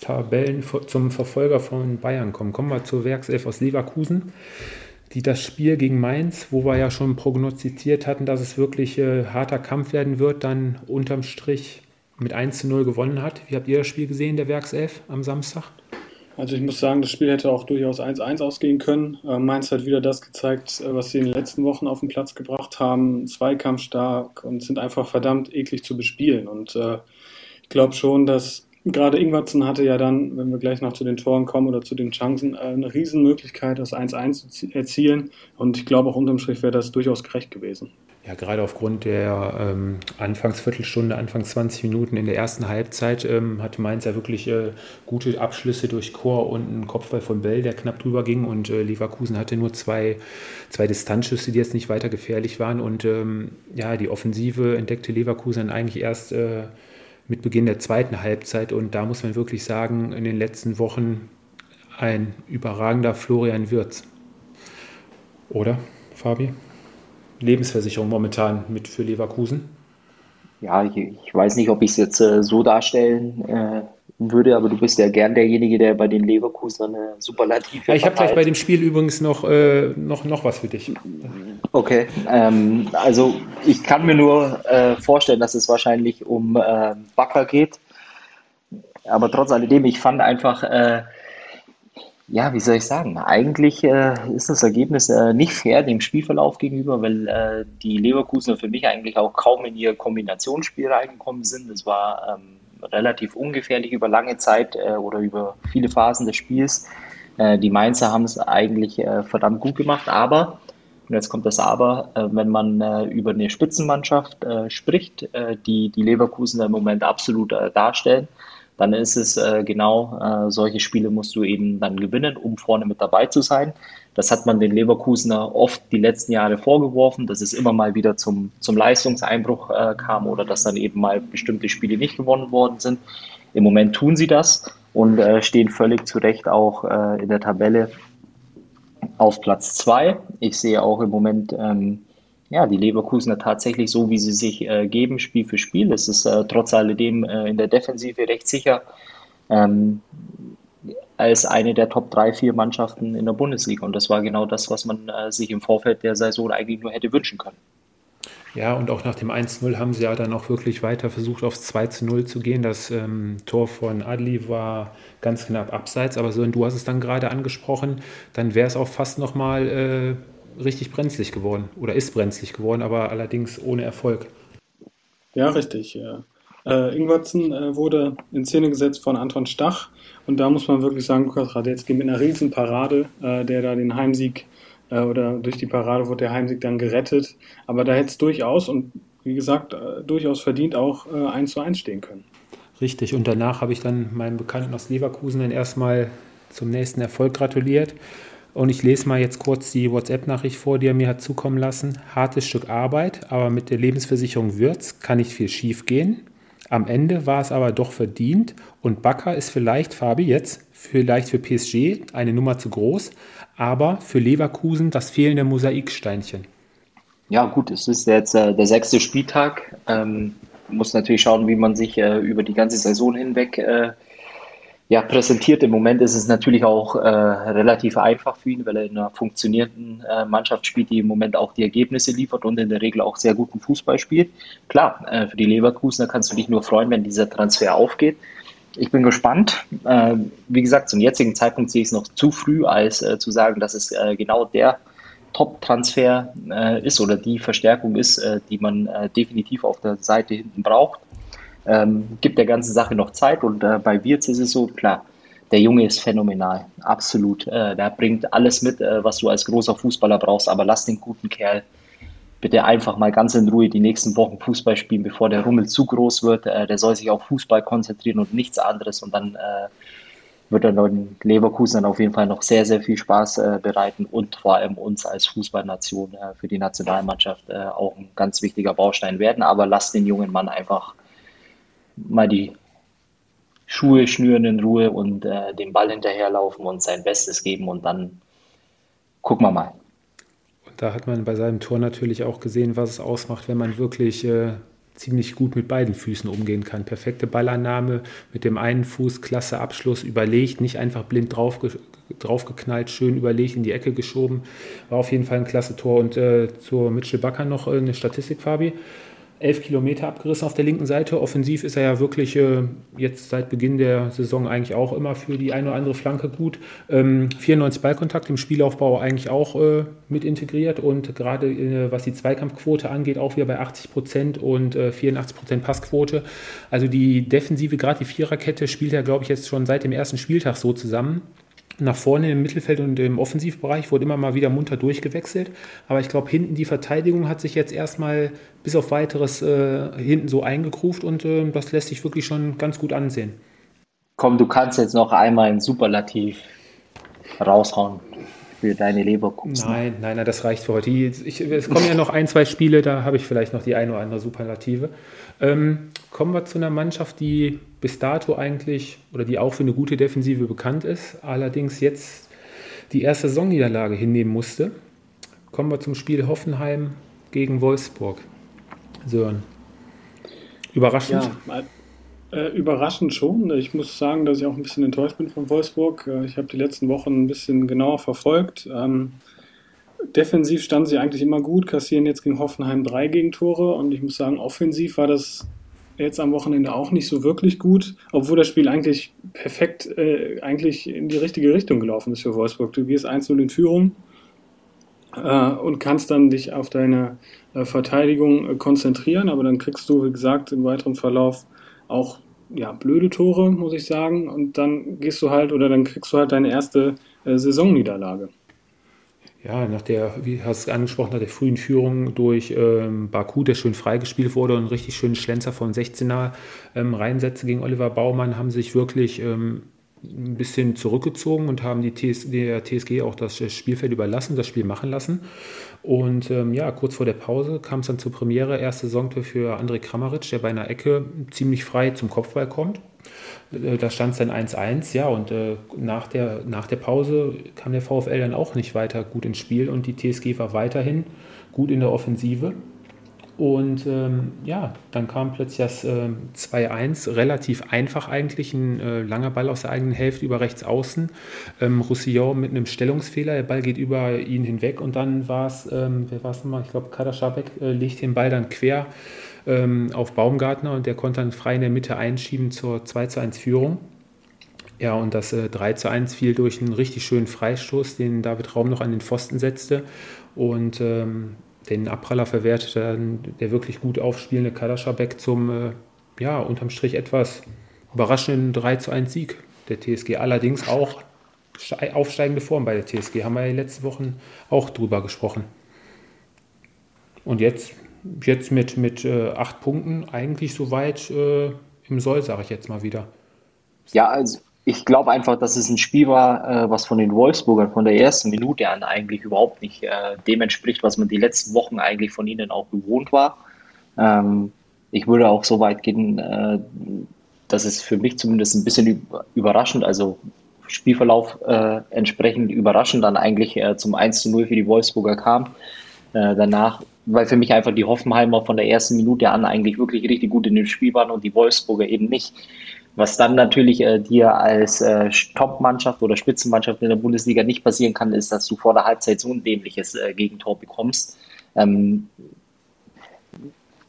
Tabellen zum Verfolger von Bayern kommen. Kommen wir zur Werkself aus Leverkusen, die das Spiel gegen Mainz, wo wir ja schon prognostiziert hatten, dass es wirklich äh, harter Kampf werden wird, dann unterm Strich mit 1 zu 0 gewonnen hat. Wie habt ihr das Spiel gesehen, der Werkself am Samstag? Also ich muss sagen, das Spiel hätte auch durchaus 1-1 ausgehen können. Äh, Mainz hat wieder das gezeigt, äh, was sie in den letzten Wochen auf den Platz gebracht haben. Zweikampf stark und sind einfach verdammt eklig zu bespielen. Und äh, ich glaube schon, dass gerade Ingwertsen hatte ja dann, wenn wir gleich noch zu den Toren kommen oder zu den Chancen, äh, eine Riesenmöglichkeit, das 1-1 zu erzielen. Und ich glaube auch unterm Strich wäre das durchaus gerecht gewesen. Ja, gerade aufgrund der ähm, Anfangsviertelstunde, Anfangs 20 Minuten in der ersten Halbzeit ähm, hatte Mainz ja wirklich äh, gute Abschlüsse durch Chor und einen Kopfball von Bell, der knapp drüber ging. Und äh, Leverkusen hatte nur zwei, zwei Distanzschüsse, die jetzt nicht weiter gefährlich waren. Und ähm, ja, die Offensive entdeckte Leverkusen eigentlich erst äh, mit Beginn der zweiten Halbzeit. Und da muss man wirklich sagen, in den letzten Wochen ein überragender Florian Wirz. Oder, Fabi? Lebensversicherung momentan mit für Leverkusen? Ja, ich, ich weiß nicht, ob ich es jetzt äh, so darstellen äh, würde, aber du bist ja gern derjenige, der bei den Leverkusen eine Superlative ja, Ich habe gleich bei dem Spiel übrigens noch, äh, noch, noch was für dich. Okay, ähm, also ich kann mir nur äh, vorstellen, dass es wahrscheinlich um äh, Bakker geht. Aber trotz alledem, ich fand einfach, äh, ja, wie soll ich sagen? Eigentlich äh, ist das Ergebnis äh, nicht fair dem Spielverlauf gegenüber, weil die Leverkusener für mich eigentlich auch kaum in ihr Kombinationsspiel reingekommen sind. Es war ähm, relativ ungefährlich über lange Zeit äh, oder über viele Phasen des Spiels. Äh, die Mainzer haben es eigentlich äh, verdammt gut gemacht, aber, und jetzt kommt das Aber, wenn man über eine Spitzenmannschaft spricht, die die Leverkusener im Moment absolut darstellen, dann ist es äh, genau, äh, solche Spiele musst du eben dann gewinnen, um vorne mit dabei zu sein. Das hat man den Leverkusener oft die letzten Jahre vorgeworfen, dass es immer mal wieder zum, zum Leistungseinbruch äh, kam oder dass dann eben mal bestimmte Spiele nicht gewonnen worden sind. Im Moment tun sie das und äh, stehen völlig zu Recht auch äh, in der Tabelle auf Platz zwei. Ich sehe auch im Moment ähm, ja, die Leverkusener tatsächlich so, wie sie sich äh, geben, Spiel für Spiel. Es ist äh, trotz alledem äh, in der Defensive recht sicher ähm, als eine der Top 3, 4 Mannschaften in der Bundesliga. Und das war genau das, was man äh, sich im Vorfeld der Saison eigentlich nur hätte wünschen können. Ja, und auch nach dem 1-0 haben sie ja dann auch wirklich weiter versucht, aufs 2-0 zu gehen. Das ähm, Tor von Adli war ganz knapp abseits, aber so, und du hast es dann gerade angesprochen, dann wäre es auch fast nochmal äh, richtig brenzlig geworden oder ist brenzlig geworden, aber allerdings ohne Erfolg. Ja, richtig. Ja. Äh, Ingwertsen äh, wurde in Szene gesetzt von Anton Stach und da muss man wirklich sagen, Lukas Radetzky mit einer riesen Parade, äh, der da den Heimsieg äh, oder durch die Parade wurde der Heimsieg dann gerettet. Aber da hätte es durchaus und wie gesagt, äh, durchaus verdient auch äh, 1 zu 1 stehen können. Richtig, und danach habe ich dann meinem Bekannten aus Leverkusen dann erstmal zum nächsten Erfolg gratuliert und ich lese mal jetzt kurz die WhatsApp-Nachricht vor, die er mir hat zukommen lassen. Hartes Stück Arbeit, aber mit der Lebensversicherung Würz kann nicht viel schief gehen. Am Ende war es aber doch verdient und Bakker ist vielleicht, Fabi, jetzt vielleicht für PSG eine Nummer zu groß, aber für Leverkusen das fehlende Mosaiksteinchen. Ja, gut, es ist jetzt äh, der sechste Spieltag. Ähm, muss natürlich schauen, wie man sich äh, über die ganze Saison hinweg äh, ja, präsentiert. Im Moment ist es natürlich auch äh, relativ einfach für ihn, weil er in einer funktionierenden äh, Mannschaft spielt, die im Moment auch die Ergebnisse liefert und in der Regel auch sehr guten Fußball spielt. Klar, äh, für die Leverkusener kannst du dich nur freuen, wenn dieser Transfer aufgeht. Ich bin gespannt. Äh, wie gesagt, zum jetzigen Zeitpunkt sehe ich es noch zu früh, als äh, zu sagen, dass es äh, genau der Top-Transfer ist oder die Verstärkung ist, die man definitiv auf der Seite hinten braucht. Ähm, gibt der ganzen Sache noch Zeit und äh, bei Wirtz ist es so, klar, der Junge ist phänomenal, absolut. Äh, der bringt alles mit, äh, was du als großer Fußballer brauchst, aber lass den guten Kerl bitte einfach mal ganz in Ruhe die nächsten Wochen Fußball spielen, bevor der Rummel zu groß wird. Äh, der soll sich auf Fußball konzentrieren und nichts anderes und dann äh, wird er den Leverkusen dann auf jeden Fall noch sehr, sehr viel Spaß äh, bereiten und vor allem uns als Fußballnation äh, für die Nationalmannschaft äh, auch ein ganz wichtiger Baustein werden. Aber lass den jungen Mann einfach mal die Schuhe schnüren in Ruhe und äh, den Ball hinterherlaufen und sein Bestes geben und dann gucken wir mal. Und da hat man bei seinem Tor natürlich auch gesehen, was es ausmacht, wenn man wirklich äh, ziemlich gut mit beiden Füßen umgehen kann. Perfekte Ballannahme mit dem einen Fuß, klasse Abschluss, überlegt, nicht einfach blind draufge draufgeknallt, schön überlegt, in die Ecke geschoben. War auf jeden Fall ein klasse Tor. Und äh, zur Mitchell Bakker noch äh, eine Statistik, Fabi. Elf Kilometer abgerissen auf der linken Seite. Offensiv ist er ja wirklich äh, jetzt seit Beginn der Saison eigentlich auch immer für die eine oder andere Flanke gut. Ähm, 94 Ballkontakt im Spielaufbau eigentlich auch äh, mit integriert und gerade äh, was die Zweikampfquote angeht, auch wieder bei 80 Prozent und 84 äh, Prozent Passquote. Also die Defensive, gerade die Viererkette, spielt er, glaube ich, jetzt schon seit dem ersten Spieltag so zusammen nach vorne im Mittelfeld und im Offensivbereich wurde immer mal wieder munter durchgewechselt. Aber ich glaube, hinten die Verteidigung hat sich jetzt erstmal bis auf weiteres äh, hinten so eingegruft und äh, das lässt sich wirklich schon ganz gut ansehen. Komm, du kannst jetzt noch einmal ein Superlativ raushauen für deine Leverkusen. Nein, nein, nein, das reicht für heute. Ich, es kommen ja noch ein, zwei Spiele, da habe ich vielleicht noch die eine oder andere Superlative. Ähm, kommen wir zu einer Mannschaft, die bis dato eigentlich oder die auch für eine gute Defensive bekannt ist, allerdings jetzt die erste Saisonniederlage hinnehmen musste. Kommen wir zum Spiel Hoffenheim gegen Wolfsburg. Sören. Überraschend? Ja, äh, überraschend schon. Ich muss sagen, dass ich auch ein bisschen enttäuscht bin von Wolfsburg. Äh, ich habe die letzten Wochen ein bisschen genauer verfolgt. Ähm, defensiv standen sie eigentlich immer gut, kassieren jetzt gegen Hoffenheim drei Gegentore und ich muss sagen, offensiv war das jetzt am Wochenende auch nicht so wirklich gut, obwohl das Spiel eigentlich perfekt äh, eigentlich in die richtige Richtung gelaufen ist für Wolfsburg. Du gehst 1-0 in Führung äh, und kannst dann dich auf deine äh, Verteidigung äh, konzentrieren, aber dann kriegst du, wie gesagt, im weiteren Verlauf auch ja, blöde Tore, muss ich sagen, und dann gehst du halt oder dann kriegst du halt deine erste äh, Saisonniederlage. Ja, nach der, wie hast du angesprochen, nach der frühen Führung durch ähm, Baku, der schön freigespielt wurde und einen richtig schönen Schlenzer von 16er ähm, reinsetzte gegen Oliver Baumann, haben sich wirklich ähm, ein bisschen zurückgezogen und haben die TS, der TSG auch das Spielfeld überlassen, das Spiel machen lassen. Und ähm, ja, kurz vor der Pause kam es dann zur Premiere, erste Saisontor für André Kramaric, der bei einer Ecke ziemlich frei zum Kopfball kommt. Äh, da stand es dann 1-1, ja, und äh, nach, der, nach der Pause kam der VfL dann auch nicht weiter gut ins Spiel und die TSG war weiterhin gut in der Offensive. Und ähm, ja, dann kam plötzlich das äh, 2-1, relativ einfach eigentlich, ein äh, langer Ball aus der eigenen Hälfte über rechts außen. Ähm, Roussillon mit einem Stellungsfehler, der Ball geht über ihn hinweg und dann war es, ähm, wer war es nochmal, ich glaube Kader Schabek äh, legt den Ball dann quer ähm, auf Baumgartner und der konnte dann frei in der Mitte einschieben zur 2 1 Führung. Ja, und das äh, 3 zu 1 fiel durch einen richtig schönen Freistoß, den David Raum noch an den Pfosten setzte. Und ähm, den Abpraller verwertete dann der wirklich gut aufspielende Kalaschabek zum, äh, ja, unterm Strich etwas überraschenden 3 zu 1 Sieg der TSG. Allerdings auch aufsteigende Form bei der TSG. Haben wir ja letzte Wochen auch drüber gesprochen. Und jetzt jetzt mit, mit äh, acht Punkten eigentlich soweit äh, im Soll, sage ich jetzt mal wieder. Ja, also ich glaube einfach, dass es ein Spiel war, äh, was von den Wolfsburgern von der ersten Minute an eigentlich überhaupt nicht äh, dem entspricht, was man die letzten Wochen eigentlich von ihnen auch gewohnt war. Ähm, ich würde auch so weit gehen, äh, dass es für mich zumindest ein bisschen überraschend, also Spielverlauf äh, entsprechend überraschend dann eigentlich äh, zum 1 zu 0 für die Wolfsburger kam. Äh, danach weil für mich einfach die Hoffenheimer von der ersten Minute an eigentlich wirklich richtig gut in dem Spiel waren und die Wolfsburger eben nicht. Was dann natürlich äh, dir als äh, Top-Mannschaft oder Spitzenmannschaft in der Bundesliga nicht passieren kann, ist, dass du vor der Halbzeit so ein dämliches äh, Gegentor bekommst. Ähm,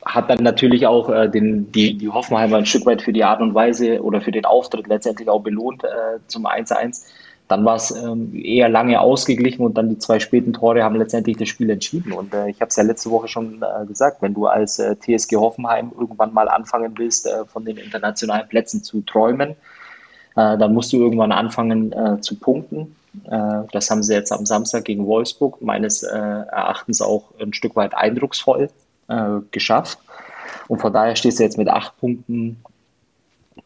hat dann natürlich auch äh, den, die, die Hoffenheimer ein Stück weit für die Art und Weise oder für den Auftritt letztendlich auch belohnt äh, zum 1-1. Dann war es ähm, eher lange ausgeglichen und dann die zwei späten Tore haben letztendlich das Spiel entschieden. Und äh, ich habe es ja letzte Woche schon äh, gesagt, wenn du als äh, TSG Hoffenheim irgendwann mal anfangen willst, äh, von den internationalen Plätzen zu träumen, äh, dann musst du irgendwann anfangen äh, zu punkten. das haben sie jetzt am Samstag gegen Wolfsburg meines Erachtens auch ein Stück weit eindrucksvoll geschafft. Und von daher stehst du jetzt mit acht Punkten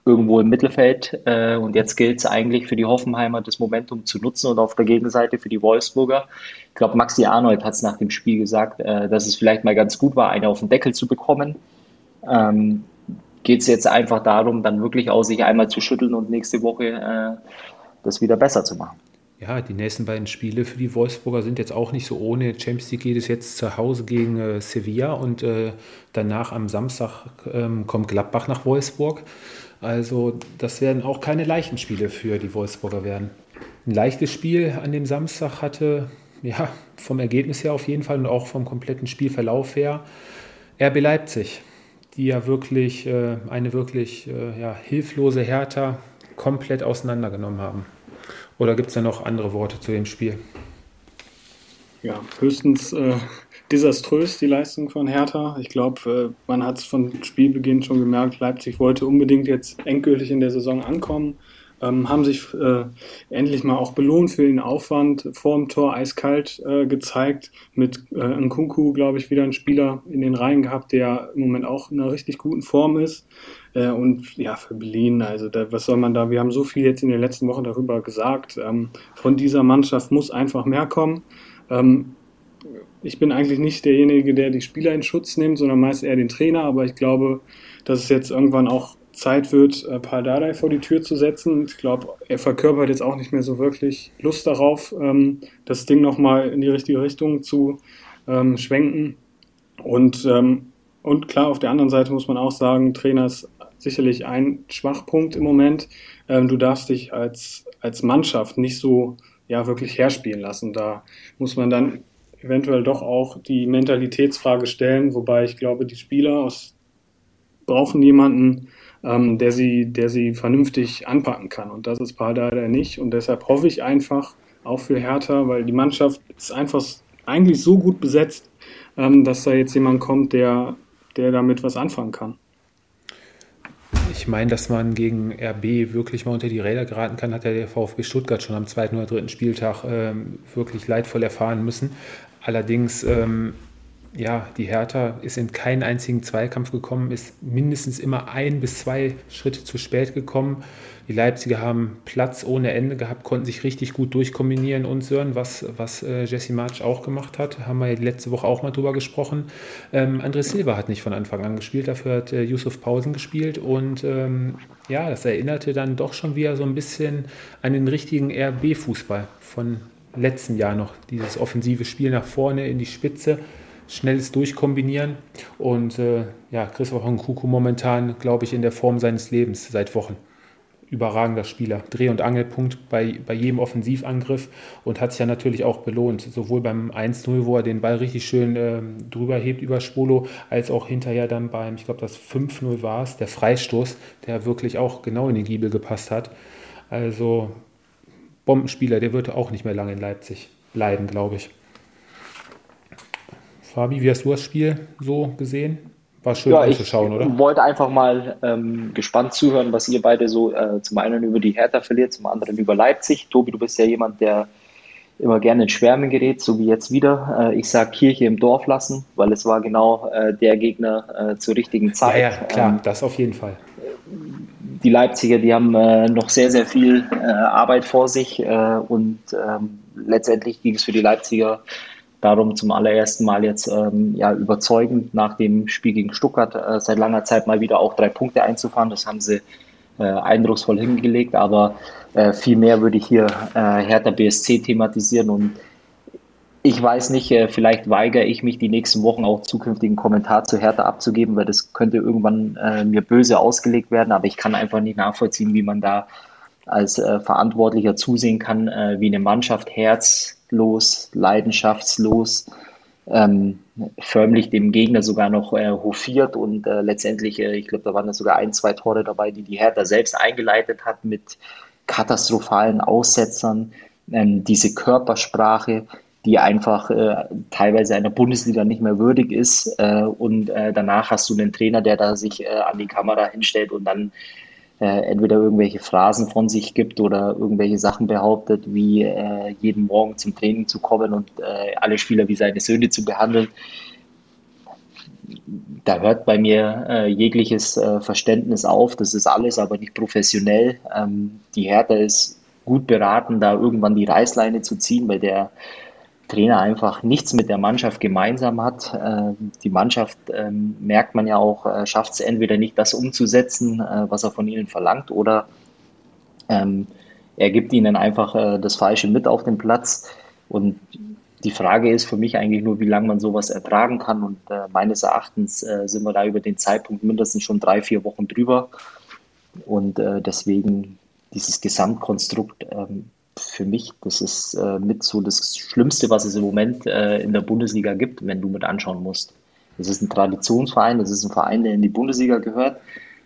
irgendwo im Mittelfeld. Äh, und jetzt gilt es eigentlich für die Hoffenheimer, das Momentum zu nutzen und auf der Gegenseite für die Wolfsburger. Ich glaube, Maxi Arnold hat es nach dem Spiel gesagt, äh, dass es vielleicht mal ganz gut war, eine auf den Deckel zu bekommen. Ähm, Geht es jetzt einfach darum, dann wirklich aus sich einmal zu schütteln und nächste Woche äh, das wieder besser zu machen. Ja, die nächsten beiden Spiele für die Wolfsburger sind jetzt auch nicht so ohne. Champions League geht es jetzt zu Hause gegen äh, Sevilla und äh, danach am Samstag ähm, kommt Gladbach nach Wolfsburg. Also das werden auch keine leichten Spiele für die Wolfsburger werden. Ein leichtes Spiel an dem Samstag hatte, ja, vom Ergebnis her auf jeden Fall und auch vom kompletten Spielverlauf her, RB Leipzig. die ja wirklich äh, eine wirklich äh, ja, hilflose Hertha komplett auseinandergenommen haben. Oder gibt es da noch andere Worte zu dem Spiel? Ja, höchstens äh, desaströs die Leistung von Hertha. Ich glaube, äh, man hat es von Spielbeginn schon gemerkt, Leipzig wollte unbedingt jetzt endgültig in der Saison ankommen ähm, haben sich äh, endlich mal auch belohnt für den Aufwand vor dem Tor eiskalt äh, gezeigt. Mit äh, Nkunku, glaube ich, wieder ein Spieler in den Reihen gehabt, der im Moment auch in einer richtig guten Form ist. Äh, und ja, für Berlin, also da, was soll man da, wir haben so viel jetzt in den letzten Wochen darüber gesagt. Ähm, von dieser Mannschaft muss einfach mehr kommen. Ähm, ich bin eigentlich nicht derjenige, der die Spieler in Schutz nimmt, sondern meist eher den Trainer, aber ich glaube, dass es jetzt irgendwann auch Zeit wird, äh, Dardai vor die Tür zu setzen. Ich glaube, er verkörpert jetzt auch nicht mehr so wirklich Lust darauf, ähm, das Ding nochmal in die richtige Richtung zu ähm, schwenken. Und, ähm, und klar, auf der anderen Seite muss man auch sagen, Trainer ist sicherlich ein Schwachpunkt im Moment. Ähm, du darfst dich als, als Mannschaft nicht so ja, wirklich herspielen lassen. Da muss man dann eventuell doch auch die Mentalitätsfrage stellen, wobei ich glaube, die Spieler aus, brauchen jemanden, ähm, der, sie, der sie vernünftig anpacken kann. Und das ist Pardada nicht. Und deshalb hoffe ich einfach, auch für Hertha, weil die Mannschaft ist einfach eigentlich so gut besetzt, ähm, dass da jetzt jemand kommt, der, der damit was anfangen kann. Ich meine, dass man gegen RB wirklich mal unter die Räder geraten kann, hat ja der VfB Stuttgart schon am zweiten oder dritten Spieltag ähm, wirklich leidvoll erfahren müssen. Allerdings ähm, ja, die Hertha ist in keinen einzigen Zweikampf gekommen, ist mindestens immer ein bis zwei Schritte zu spät gekommen. Die Leipziger haben Platz ohne Ende gehabt, konnten sich richtig gut durchkombinieren und Sören, was, was äh, Jesse March auch gemacht hat. Haben wir letzte Woche auch mal drüber gesprochen. Ähm, André Silva hat nicht von Anfang an gespielt, dafür hat äh, Yusuf Pausen gespielt und ähm, ja, das erinnerte dann doch schon wieder so ein bisschen an den richtigen RB-Fußball von letzten Jahr noch. Dieses offensive Spiel nach vorne in die Spitze schnelles Durchkombinieren. Und äh, ja, Christoph Nkunku momentan, glaube ich, in der Form seines Lebens seit Wochen. Überragender Spieler. Dreh- und Angelpunkt bei, bei jedem Offensivangriff und hat sich ja natürlich auch belohnt. Sowohl beim 1-0, wo er den Ball richtig schön äh, drüber hebt über Spolo, als auch hinterher dann beim, ich glaube, das 5-0 war es, der Freistoß, der wirklich auch genau in den Giebel gepasst hat. Also Bombenspieler, der wird auch nicht mehr lange in Leipzig bleiben, glaube ich. Fabi, wie hast du das Spiel so gesehen? War schön ja, anzuschauen, oder? Ich wollte einfach mal ähm, gespannt zuhören, was ihr beide so äh, zum einen über die Hertha verliert, zum anderen über Leipzig. Tobi, du bist ja jemand, der immer gerne in Schwärmen gerät, so wie jetzt wieder. Äh, ich sage Kirche im Dorf lassen, weil es war genau äh, der Gegner äh, zur richtigen Zeit. Ja, ja klar, ähm, das auf jeden Fall. Die Leipziger, die haben äh, noch sehr, sehr viel äh, Arbeit vor sich und ähm, letztendlich ging es für die Leipziger darum, zum allerersten Mal jetzt ähm, ja, überzeugend nach dem Spiel gegen Stuttgart äh, seit langer Zeit mal wieder auch drei Punkte einzufahren. Das haben sie äh, eindrucksvoll hingelegt, aber äh, viel mehr würde ich hier äh, Hertha BSC thematisieren. Und ich weiß nicht, äh, vielleicht weigere ich mich die nächsten Wochen auch zukünftigen Kommentar zu Hertha abzugeben, weil das könnte irgendwann äh, mir böse ausgelegt werden, aber ich kann einfach nicht nachvollziehen, wie man da als Verantwortlicher zusehen kann, wie eine Mannschaft herzlos, leidenschaftslos, ähm, förmlich dem Gegner sogar noch äh, hofiert und äh, letztendlich, äh, ich glaube, da waren da sogar ein, zwei Tore dabei, die die Hertha selbst eingeleitet hat mit katastrophalen Aussetzern, ähm, diese Körpersprache, die einfach äh, teilweise einer Bundesliga nicht mehr würdig ist äh, und äh, danach hast du einen Trainer, der da sich äh, an die Kamera hinstellt und dann äh, entweder irgendwelche Phrasen von sich gibt oder irgendwelche Sachen behauptet, wie äh, jeden Morgen zum Training zu kommen und äh, alle Spieler wie seine Söhne zu behandeln. Da hört bei mir äh, jegliches äh, Verständnis auf. Das ist alles aber nicht professionell. Ähm, die Hertha ist gut beraten, da irgendwann die Reißleine zu ziehen, weil der Trainer einfach nichts mit der Mannschaft gemeinsam hat. Ähm, die Mannschaft, ähm, merkt man ja auch, äh, schafft es entweder nicht, das umzusetzen, äh, was er von ihnen verlangt, oder ähm, er gibt ihnen einfach äh, das Falsche mit auf den Platz. Und die Frage ist für mich eigentlich nur, wie lange man sowas ertragen kann. Und meines Erachtens sind wir da über den Zeitpunkt mindestens schon drei, vier Wochen drüber. Und deswegen dieses Gesamtkonstrukt für mich, das ist äh, mit so das Schlimmste, was es im Moment äh, in der Bundesliga gibt, wenn du mit anschauen musst. Das ist ein Traditionsverein, das ist ein Verein, der in die Bundesliga gehört,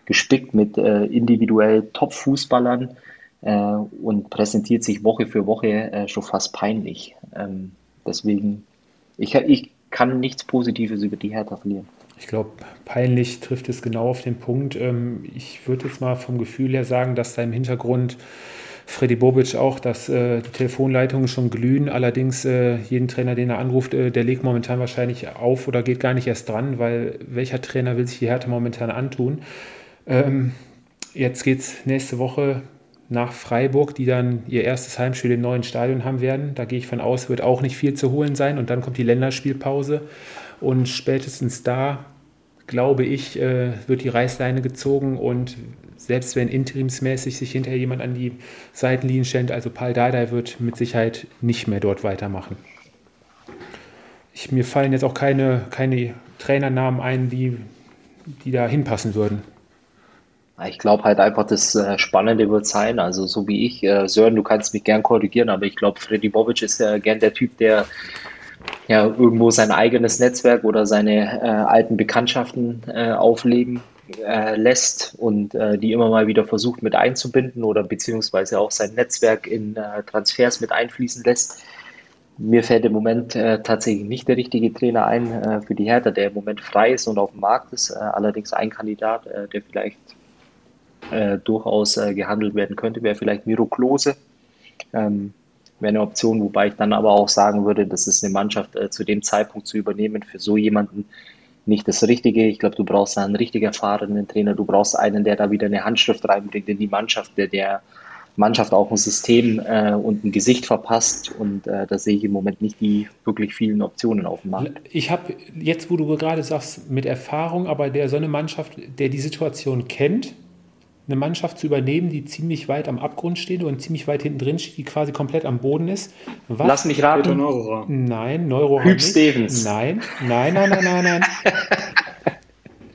gespickt mit äh, individuell Top-Fußballern äh, und präsentiert sich Woche für Woche äh, schon fast peinlich. Ähm, deswegen, ich, ich kann nichts Positives über die Hertha verlieren. Ich glaube, peinlich trifft es genau auf den Punkt. Ähm, ich würde jetzt mal vom Gefühl her sagen, dass da im Hintergrund Freddy Bobic auch, dass äh, die Telefonleitungen schon glühen. Allerdings äh, jeden Trainer, den er anruft, äh, der legt momentan wahrscheinlich auf oder geht gar nicht erst dran, weil welcher Trainer will sich die Härte momentan antun? Ähm, jetzt geht es nächste Woche nach Freiburg, die dann ihr erstes Heimspiel im neuen Stadion haben werden. Da gehe ich von aus, wird auch nicht viel zu holen sein. Und dann kommt die Länderspielpause. Und spätestens da, glaube ich, äh, wird die Reißleine gezogen und selbst wenn interimsmäßig sich hinterher jemand an die Seitenlinien stellt, also Paul Dardai wird mit Sicherheit nicht mehr dort weitermachen. Ich, mir fallen jetzt auch keine, keine Trainernamen ein, die, die da hinpassen würden. Ich glaube halt einfach, das äh, Spannende wird sein, also so wie ich, äh, Sören, du kannst mich gern korrigieren, aber ich glaube, Freddy Bobic ist ja gern der Typ, der ja irgendwo sein eigenes Netzwerk oder seine äh, alten Bekanntschaften äh, auflegen äh, lässt und äh, die immer mal wieder versucht mit einzubinden oder beziehungsweise auch sein Netzwerk in äh, Transfers mit einfließen lässt. Mir fällt im Moment äh, tatsächlich nicht der richtige Trainer ein für die Hertha, der im Moment frei ist und auf dem Markt ist. Allerdings ein Kandidat, der vielleicht durchaus gehandelt werden könnte, wäre vielleicht Miro Klose. Ähm, wäre eine Option, wobei ich dann aber auch sagen würde, das ist eine Mannschaft zu dem Zeitpunkt zu übernehmen für so jemanden nicht das Richtige. Ich glaube, du brauchst einen richtig erfahrenen Trainer. Du brauchst einen, der da wieder eine Handschrift reinbringt in die Mannschaft, der der Mannschaft auch ein System äh, und ein Gesicht verpasst. Und äh, da sehe ich im Moment nicht die wirklich vielen Optionen auf dem Markt. Ich habe jetzt, wo du gerade sagst, mit Erfahrung, aber der so eine Mannschaft, der die Situation kennt, eine Mannschaft zu übernehmen, die ziemlich weit am Abgrund steht und ziemlich weit hinten drin steht, die quasi komplett am Boden ist. Was? Lass mich raten. Neuro. Nein, Neuro. Hüb Stevens. Nein, nein, nein, nein, nein, nein.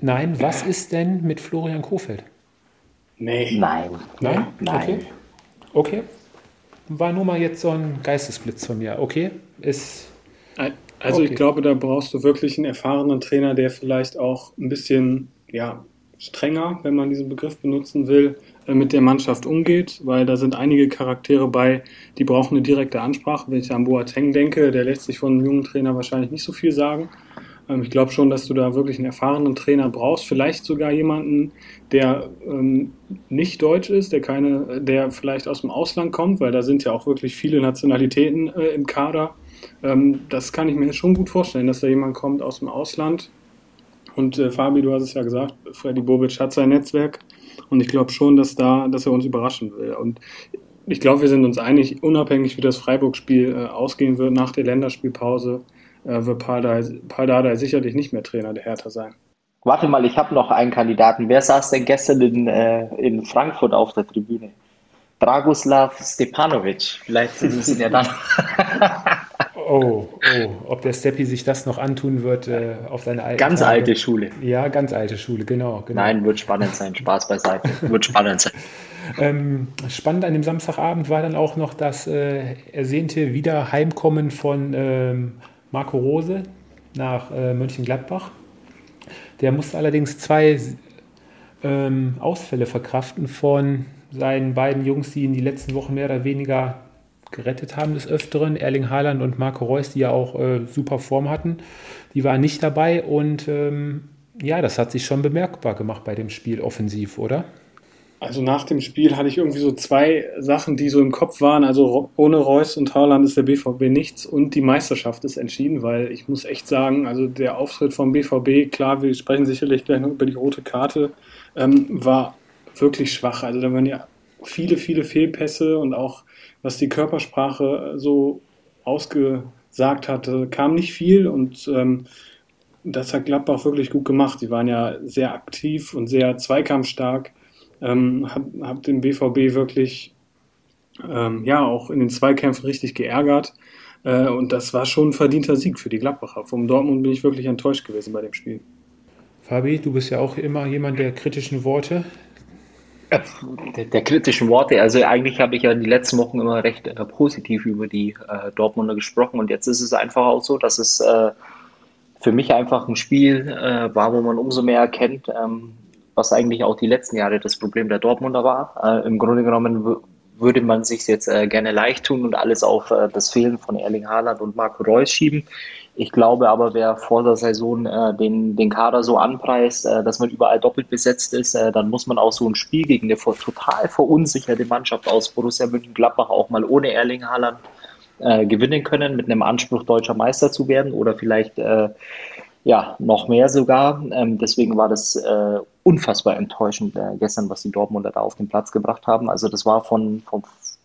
nein, was ist denn mit Florian Kofeld? Nee. Nein. Nein? Nein. Okay. okay. War nur mal jetzt so ein Geistesblitz von mir. Okay. Ist. Also okay. ich glaube, da brauchst du wirklich einen erfahrenen Trainer, der vielleicht auch ein bisschen, ja, strenger, wenn man diesen Begriff benutzen will, äh, mit der Mannschaft umgeht, weil da sind einige Charaktere bei, die brauchen eine direkte Ansprache. Wenn ich an Boateng denke, der lässt sich von einem jungen Trainer wahrscheinlich nicht so viel sagen. Ähm, ich glaube schon, dass du da wirklich einen erfahrenen Trainer brauchst, vielleicht sogar jemanden, der ähm, nicht deutsch ist, der keine, der vielleicht aus dem Ausland kommt, weil da sind ja auch wirklich viele Nationalitäten äh, im Kader. Ähm, das kann ich mir schon gut vorstellen, dass da jemand kommt aus dem Ausland, und äh, Fabi, du hast es ja gesagt, Freddy Bobic hat sein Netzwerk und ich glaube schon, dass da, dass er uns überraschen will. Und ich glaube, wir sind uns einig, unabhängig wie das Freiburg-Spiel äh, ausgehen wird nach der Länderspielpause, äh, wird Paldada sicherlich nicht mehr Trainer der Hertha sein. Warte mal, ich habe noch einen Kandidaten. Wer saß denn gestern in, äh, in Frankfurt auf der Tribüne? Dragoslav Stepanovic. Vielleicht sind es ja dann. Oh, oh, ob der Steppi sich das noch antun wird äh, auf seine alte Ganz Tage. alte Schule. Ja, ganz alte Schule, genau, genau. Nein, wird spannend sein. Spaß beiseite. wird spannend sein. ähm, spannend an dem Samstagabend war dann auch noch das äh, ersehnte Wiederheimkommen von ähm, Marco Rose nach äh, Mönchengladbach. Der musste allerdings zwei ähm, Ausfälle verkraften von seinen beiden Jungs, die in die letzten Wochen mehr oder weniger gerettet haben des Öfteren. Erling Haaland und Marco Reus, die ja auch äh, super Form hatten, die waren nicht dabei und ähm, ja, das hat sich schon bemerkbar gemacht bei dem Spiel offensiv, oder? Also nach dem Spiel hatte ich irgendwie so zwei Sachen, die so im Kopf waren. Also ohne Reus und Haaland ist der BVB nichts und die Meisterschaft ist entschieden, weil ich muss echt sagen, also der Auftritt vom BVB, klar, wir sprechen sicherlich gleich noch über die rote Karte, ähm, war wirklich schwach. Also da waren ja viele, viele Fehlpässe und auch was die Körpersprache so ausgesagt hatte, kam nicht viel und ähm, das hat Gladbach wirklich gut gemacht. Die waren ja sehr aktiv und sehr zweikampfstark, ähm, hat, hat den BVB wirklich ähm, ja auch in den Zweikämpfen richtig geärgert. Äh, und das war schon ein verdienter Sieg für die Gladbacher. Vom Dortmund bin ich wirklich enttäuscht gewesen bei dem Spiel. Fabi, du bist ja auch immer jemand der kritischen Worte. Der, der, kritischen Worte. Also eigentlich habe ich ja die letzten Wochen immer recht äh, positiv über die äh, Dortmunder gesprochen und jetzt ist es einfach auch so, dass es äh, für mich einfach ein Spiel äh, war, wo man umso mehr erkennt, ähm, was eigentlich auch die letzten Jahre das Problem der Dortmunder war. Äh, Im Grunde genommen würde man sich jetzt äh, gerne leicht tun und alles auf das Fehlen von Erling Haaland und Marco Reus schieben. Ich glaube aber, wer vor der Saison äh, den, den Kader so anpreist, äh, dass man überall doppelt besetzt ist, äh, dann muss man auch so ein Spiel gegen eine total verunsicherte Mannschaft aus Borussia Mönchengladbach auch mal ohne Erling Haaland äh, gewinnen können, mit einem Anspruch, deutscher Meister zu werden oder vielleicht äh, ja, noch mehr sogar. Ähm, deswegen war das äh, unfassbar enttäuschend gestern, was die Dortmunder da auf den Platz gebracht haben. Also das war von, von,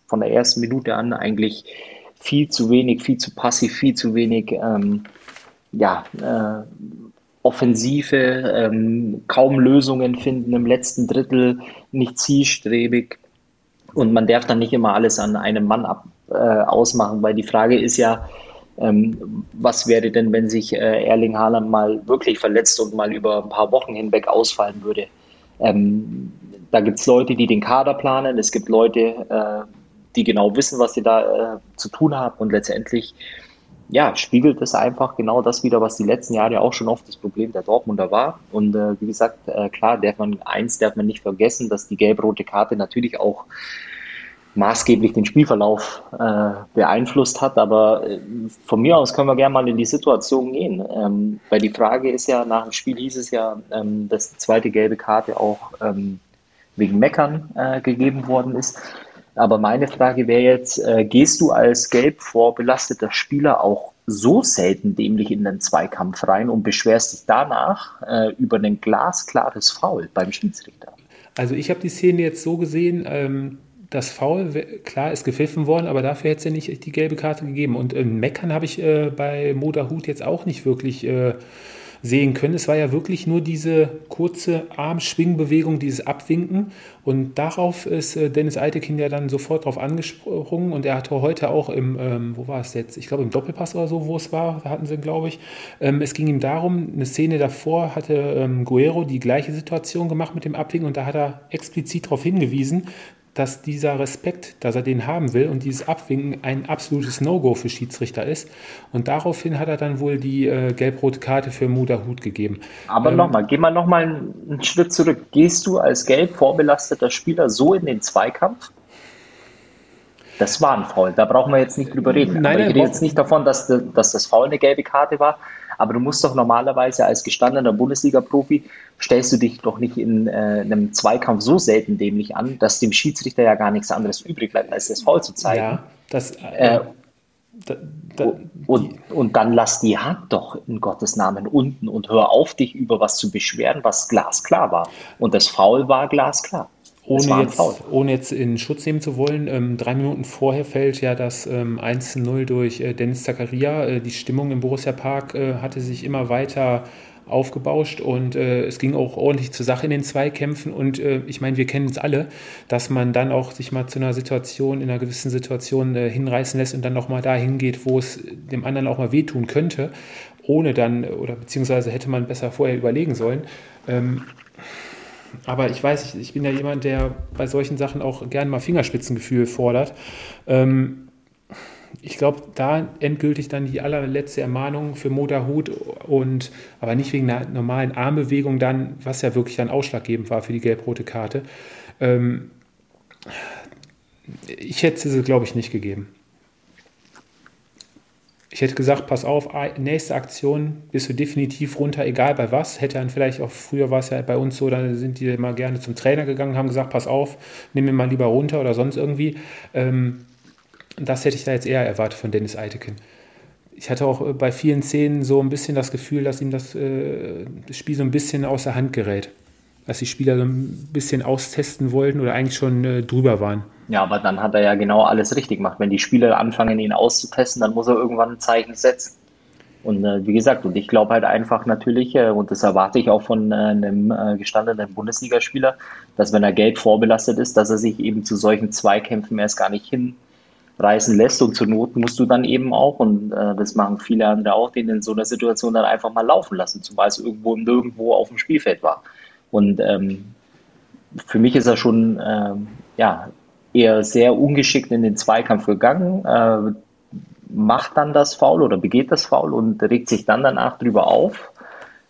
von der ersten Minute an eigentlich viel zu wenig, viel zu passiv, viel zu wenig ähm, ja, äh, Offensive, ähm, kaum Lösungen finden im letzten Drittel, nicht zielstrebig. Und man darf dann nicht immer alles an einem Mann ab, äh, ausmachen, weil die Frage ist ja, ähm, was wäre denn, wenn sich äh, Erling Haaland mal wirklich verletzt und mal über ein paar Wochen hinweg ausfallen würde? Ähm, da gibt es Leute, die den Kader planen, es gibt Leute, äh, die genau wissen, was sie da äh, zu tun haben und letztendlich ja, spiegelt es einfach genau das wieder, was die letzten Jahre auch schon oft das Problem der Dortmunder war. Und äh, wie gesagt, äh, klar, darf man eins darf man nicht vergessen, dass die gelb-rote Karte natürlich auch maßgeblich den Spielverlauf äh, beeinflusst hat. Aber äh, von mir aus können wir gerne mal in die Situation gehen. Ähm, weil die Frage ist ja, nach dem Spiel hieß es ja, ähm, dass die zweite gelbe Karte auch ähm, wegen Meckern äh, gegeben worden ist. Aber meine Frage wäre jetzt, äh, gehst du als gelb vorbelasteter Spieler auch so selten dämlich in den Zweikampf rein und beschwerst dich danach äh, über ein glasklares Foul beim Schiedsrichter? Also ich habe die Szene jetzt so gesehen, ähm, das Foul, klar, ist gepfiffen worden, aber dafür hätte es ja nicht die gelbe Karte gegeben. Und äh, Meckern habe ich äh, bei Moderhut jetzt auch nicht wirklich äh, sehen können. Es war ja wirklich nur diese kurze Armschwingbewegung, dieses Abwinken. Und darauf ist äh, Dennis Eitekin ja dann sofort drauf angesprungen. Und er hatte heute auch im, ähm, wo war es jetzt? Ich glaube im Doppelpass oder so, wo es war, hatten sie, glaube ich. Ähm, es ging ihm darum, eine Szene davor hatte ähm, Guerrero die gleiche Situation gemacht mit dem Abwinken. Und da hat er explizit darauf hingewiesen, dass dieser Respekt, dass er den haben will und dieses Abwinken ein absolutes No-Go für Schiedsrichter ist. Und daraufhin hat er dann wohl die äh, gelb-rote Karte für Muda Hut gegeben. Aber ähm, nochmal, geh mal nochmal einen Schritt zurück. Gehst du als gelb vorbelasteter Spieler so in den Zweikampf? Das war ein Foul, da brauchen wir jetzt nicht drüber reden. Nein, Aber ich rede jetzt nicht davon, dass, dass das Foul eine gelbe Karte war, aber du musst doch normalerweise als gestandener Bundesliga-Profi, stellst du dich doch nicht in äh, einem Zweikampf so selten dämlich an, dass dem Schiedsrichter ja gar nichts anderes übrig bleibt, als das Foul zu zeigen. Ja, das, äh, äh da, da, und, und dann lass die Hand doch in Gottes Namen unten und hör auf, dich über was zu beschweren, was glasklar war. Und das Foul war glasklar ohne jetzt, ohne jetzt in Schutz nehmen zu wollen, ähm, drei Minuten vorher fällt ja das ähm, 1-0 durch äh, Dennis Zakaria. Äh, die Stimmung im Borussia Park äh, hatte sich immer weiter aufgebauscht und äh, es ging auch ordentlich zur Sache in den Zweikämpfen und äh, ich meine, wir kennen es alle, dass man dann auch sich mal zu einer Situation, in einer gewissen Situation äh, hinreißen lässt und dann nochmal dahin geht, wo es dem anderen auch mal wehtun könnte, ohne dann, oder beziehungsweise hätte man besser vorher überlegen sollen. Ähm, aber ich weiß, ich, ich, bin ja jemand, der bei solchen Sachen auch gerne mal Fingerspitzengefühl fordert. Ähm, ich glaube, da endgültig dann die allerletzte Ermahnung für Motorhut und aber nicht wegen einer normalen Armbewegung dann, was ja wirklich dann ausschlaggebend war für die gelb-rote Karte. Ähm, ich hätte sie, glaube ich, nicht gegeben. Ich hätte gesagt, pass auf, nächste Aktion bist du definitiv runter, egal bei was. Hätte dann vielleicht auch, früher war es ja bei uns so, dann sind die immer gerne zum Trainer gegangen, haben gesagt, pass auf, nimm mir mal lieber runter oder sonst irgendwie. Ähm, das hätte ich da jetzt eher erwartet von Dennis Eitekin. Ich hatte auch äh, bei vielen Szenen so ein bisschen das Gefühl, dass ihm das, äh, Spiel so ein bisschen aus der Hand gerät. Dass die Spieler so ein bisschen austesten wollten oder eigentlich schon äh, drüber waren. Ja, aber dann hat er ja genau alles richtig gemacht. Wenn die Spieler anfangen, ihn auszutesten, dann muss er irgendwann ein Zeichen setzen. Und äh, wie gesagt, und ich glaube halt einfach natürlich, äh, und das erwarte ich auch von äh, einem äh, gestandenen Bundesligaspieler, dass wenn er gelb vorbelastet ist, dass er sich eben zu solchen Zweikämpfen erst gar nicht hinreißen lässt. Und zur Not musst du dann eben auch, und äh, das machen viele andere auch, den in so einer Situation dann einfach mal laufen lassen, zumal es irgendwo nirgendwo auf dem Spielfeld war. Und ähm, für mich ist er schon ähm, ja, eher sehr ungeschickt in den Zweikampf gegangen. Äh, macht dann das Foul oder begeht das Foul und regt sich dann danach drüber auf,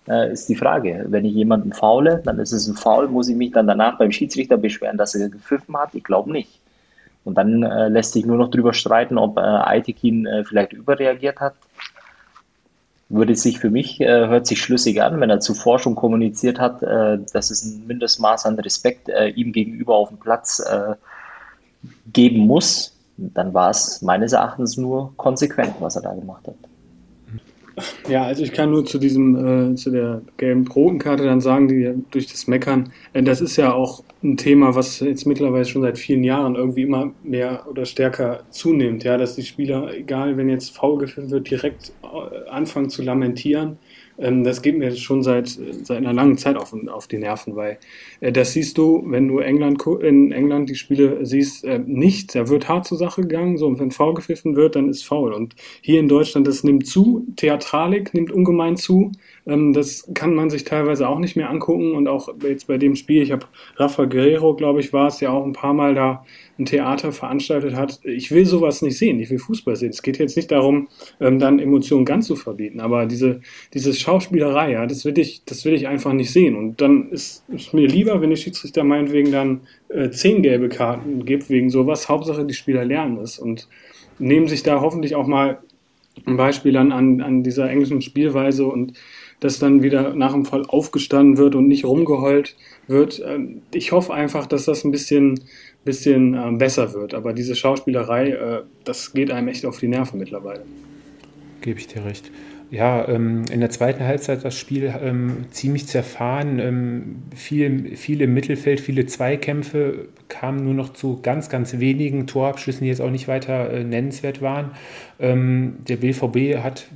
äh, ist die Frage. Wenn ich jemanden faule, dann ist es ein Foul, muss ich mich dann danach beim Schiedsrichter beschweren, dass er gepfiffen hat? Ich glaube nicht. Und dann äh, lässt sich nur noch drüber streiten, ob äh, Aitekin äh, vielleicht überreagiert hat. Würde sich für mich, äh, hört sich schlüssig an, wenn er zuvor schon kommuniziert hat, äh, dass es ein Mindestmaß an Respekt äh, ihm gegenüber auf dem Platz äh, geben muss, dann war es meines Erachtens nur konsequent, was er da gemacht hat. Ja, also ich kann nur zu diesem, äh, zu der gelben Rotenkarte dann sagen, die durch das Meckern, äh, das ist ja auch ein Thema, was jetzt mittlerweile schon seit vielen Jahren irgendwie immer mehr oder stärker zunimmt, ja, dass die Spieler, egal wenn jetzt faul gefilmt wird, direkt äh, anfangen zu lamentieren ähm, das geht mir schon seit, seit einer langen Zeit auf, auf die Nerven, weil äh, das siehst du, wenn du England, in England die Spiele siehst, äh, nicht. Da wird hart zur Sache gegangen, so, und wenn faul gepfiffen wird, dann ist faul. Und hier in Deutschland, das nimmt zu, Theatralik nimmt ungemein zu. Ähm, das kann man sich teilweise auch nicht mehr angucken und auch jetzt bei dem Spiel, ich habe Rafa Guerrero, glaube ich, war es ja auch ein paar Mal da ein Theater veranstaltet hat. Ich will sowas nicht sehen, ich will Fußball sehen. Es geht jetzt nicht darum, ähm, dann Emotionen ganz zu verbieten, aber diese, diese Schauspielerei, ja, das will ich, das will ich einfach nicht sehen. Und dann ist es mir lieber, wenn die Schiedsrichter meinetwegen dann äh, zehn gelbe Karten gibt wegen sowas. Hauptsache, die Spieler lernen es und nehmen sich da hoffentlich auch mal ein Beispiel an, an, an dieser englischen Spielweise und dass dann wieder nach dem Fall aufgestanden wird und nicht rumgeheult wird. Ähm, ich hoffe einfach, dass das ein bisschen, bisschen ähm, besser wird. Aber diese Schauspielerei, äh, das geht einem echt auf die Nerven mittlerweile. Gebe ich dir recht. Ja, ähm, in der zweiten Halbzeit das Spiel ziemlich zerfahren. viel, viel im Mittelfeld, viele Zweikämpfe kamen nur noch zu ganz, ganz wenigen Torabschüssen, die jetzt auch nicht weiter äh, nennenswert waren. der BVB hat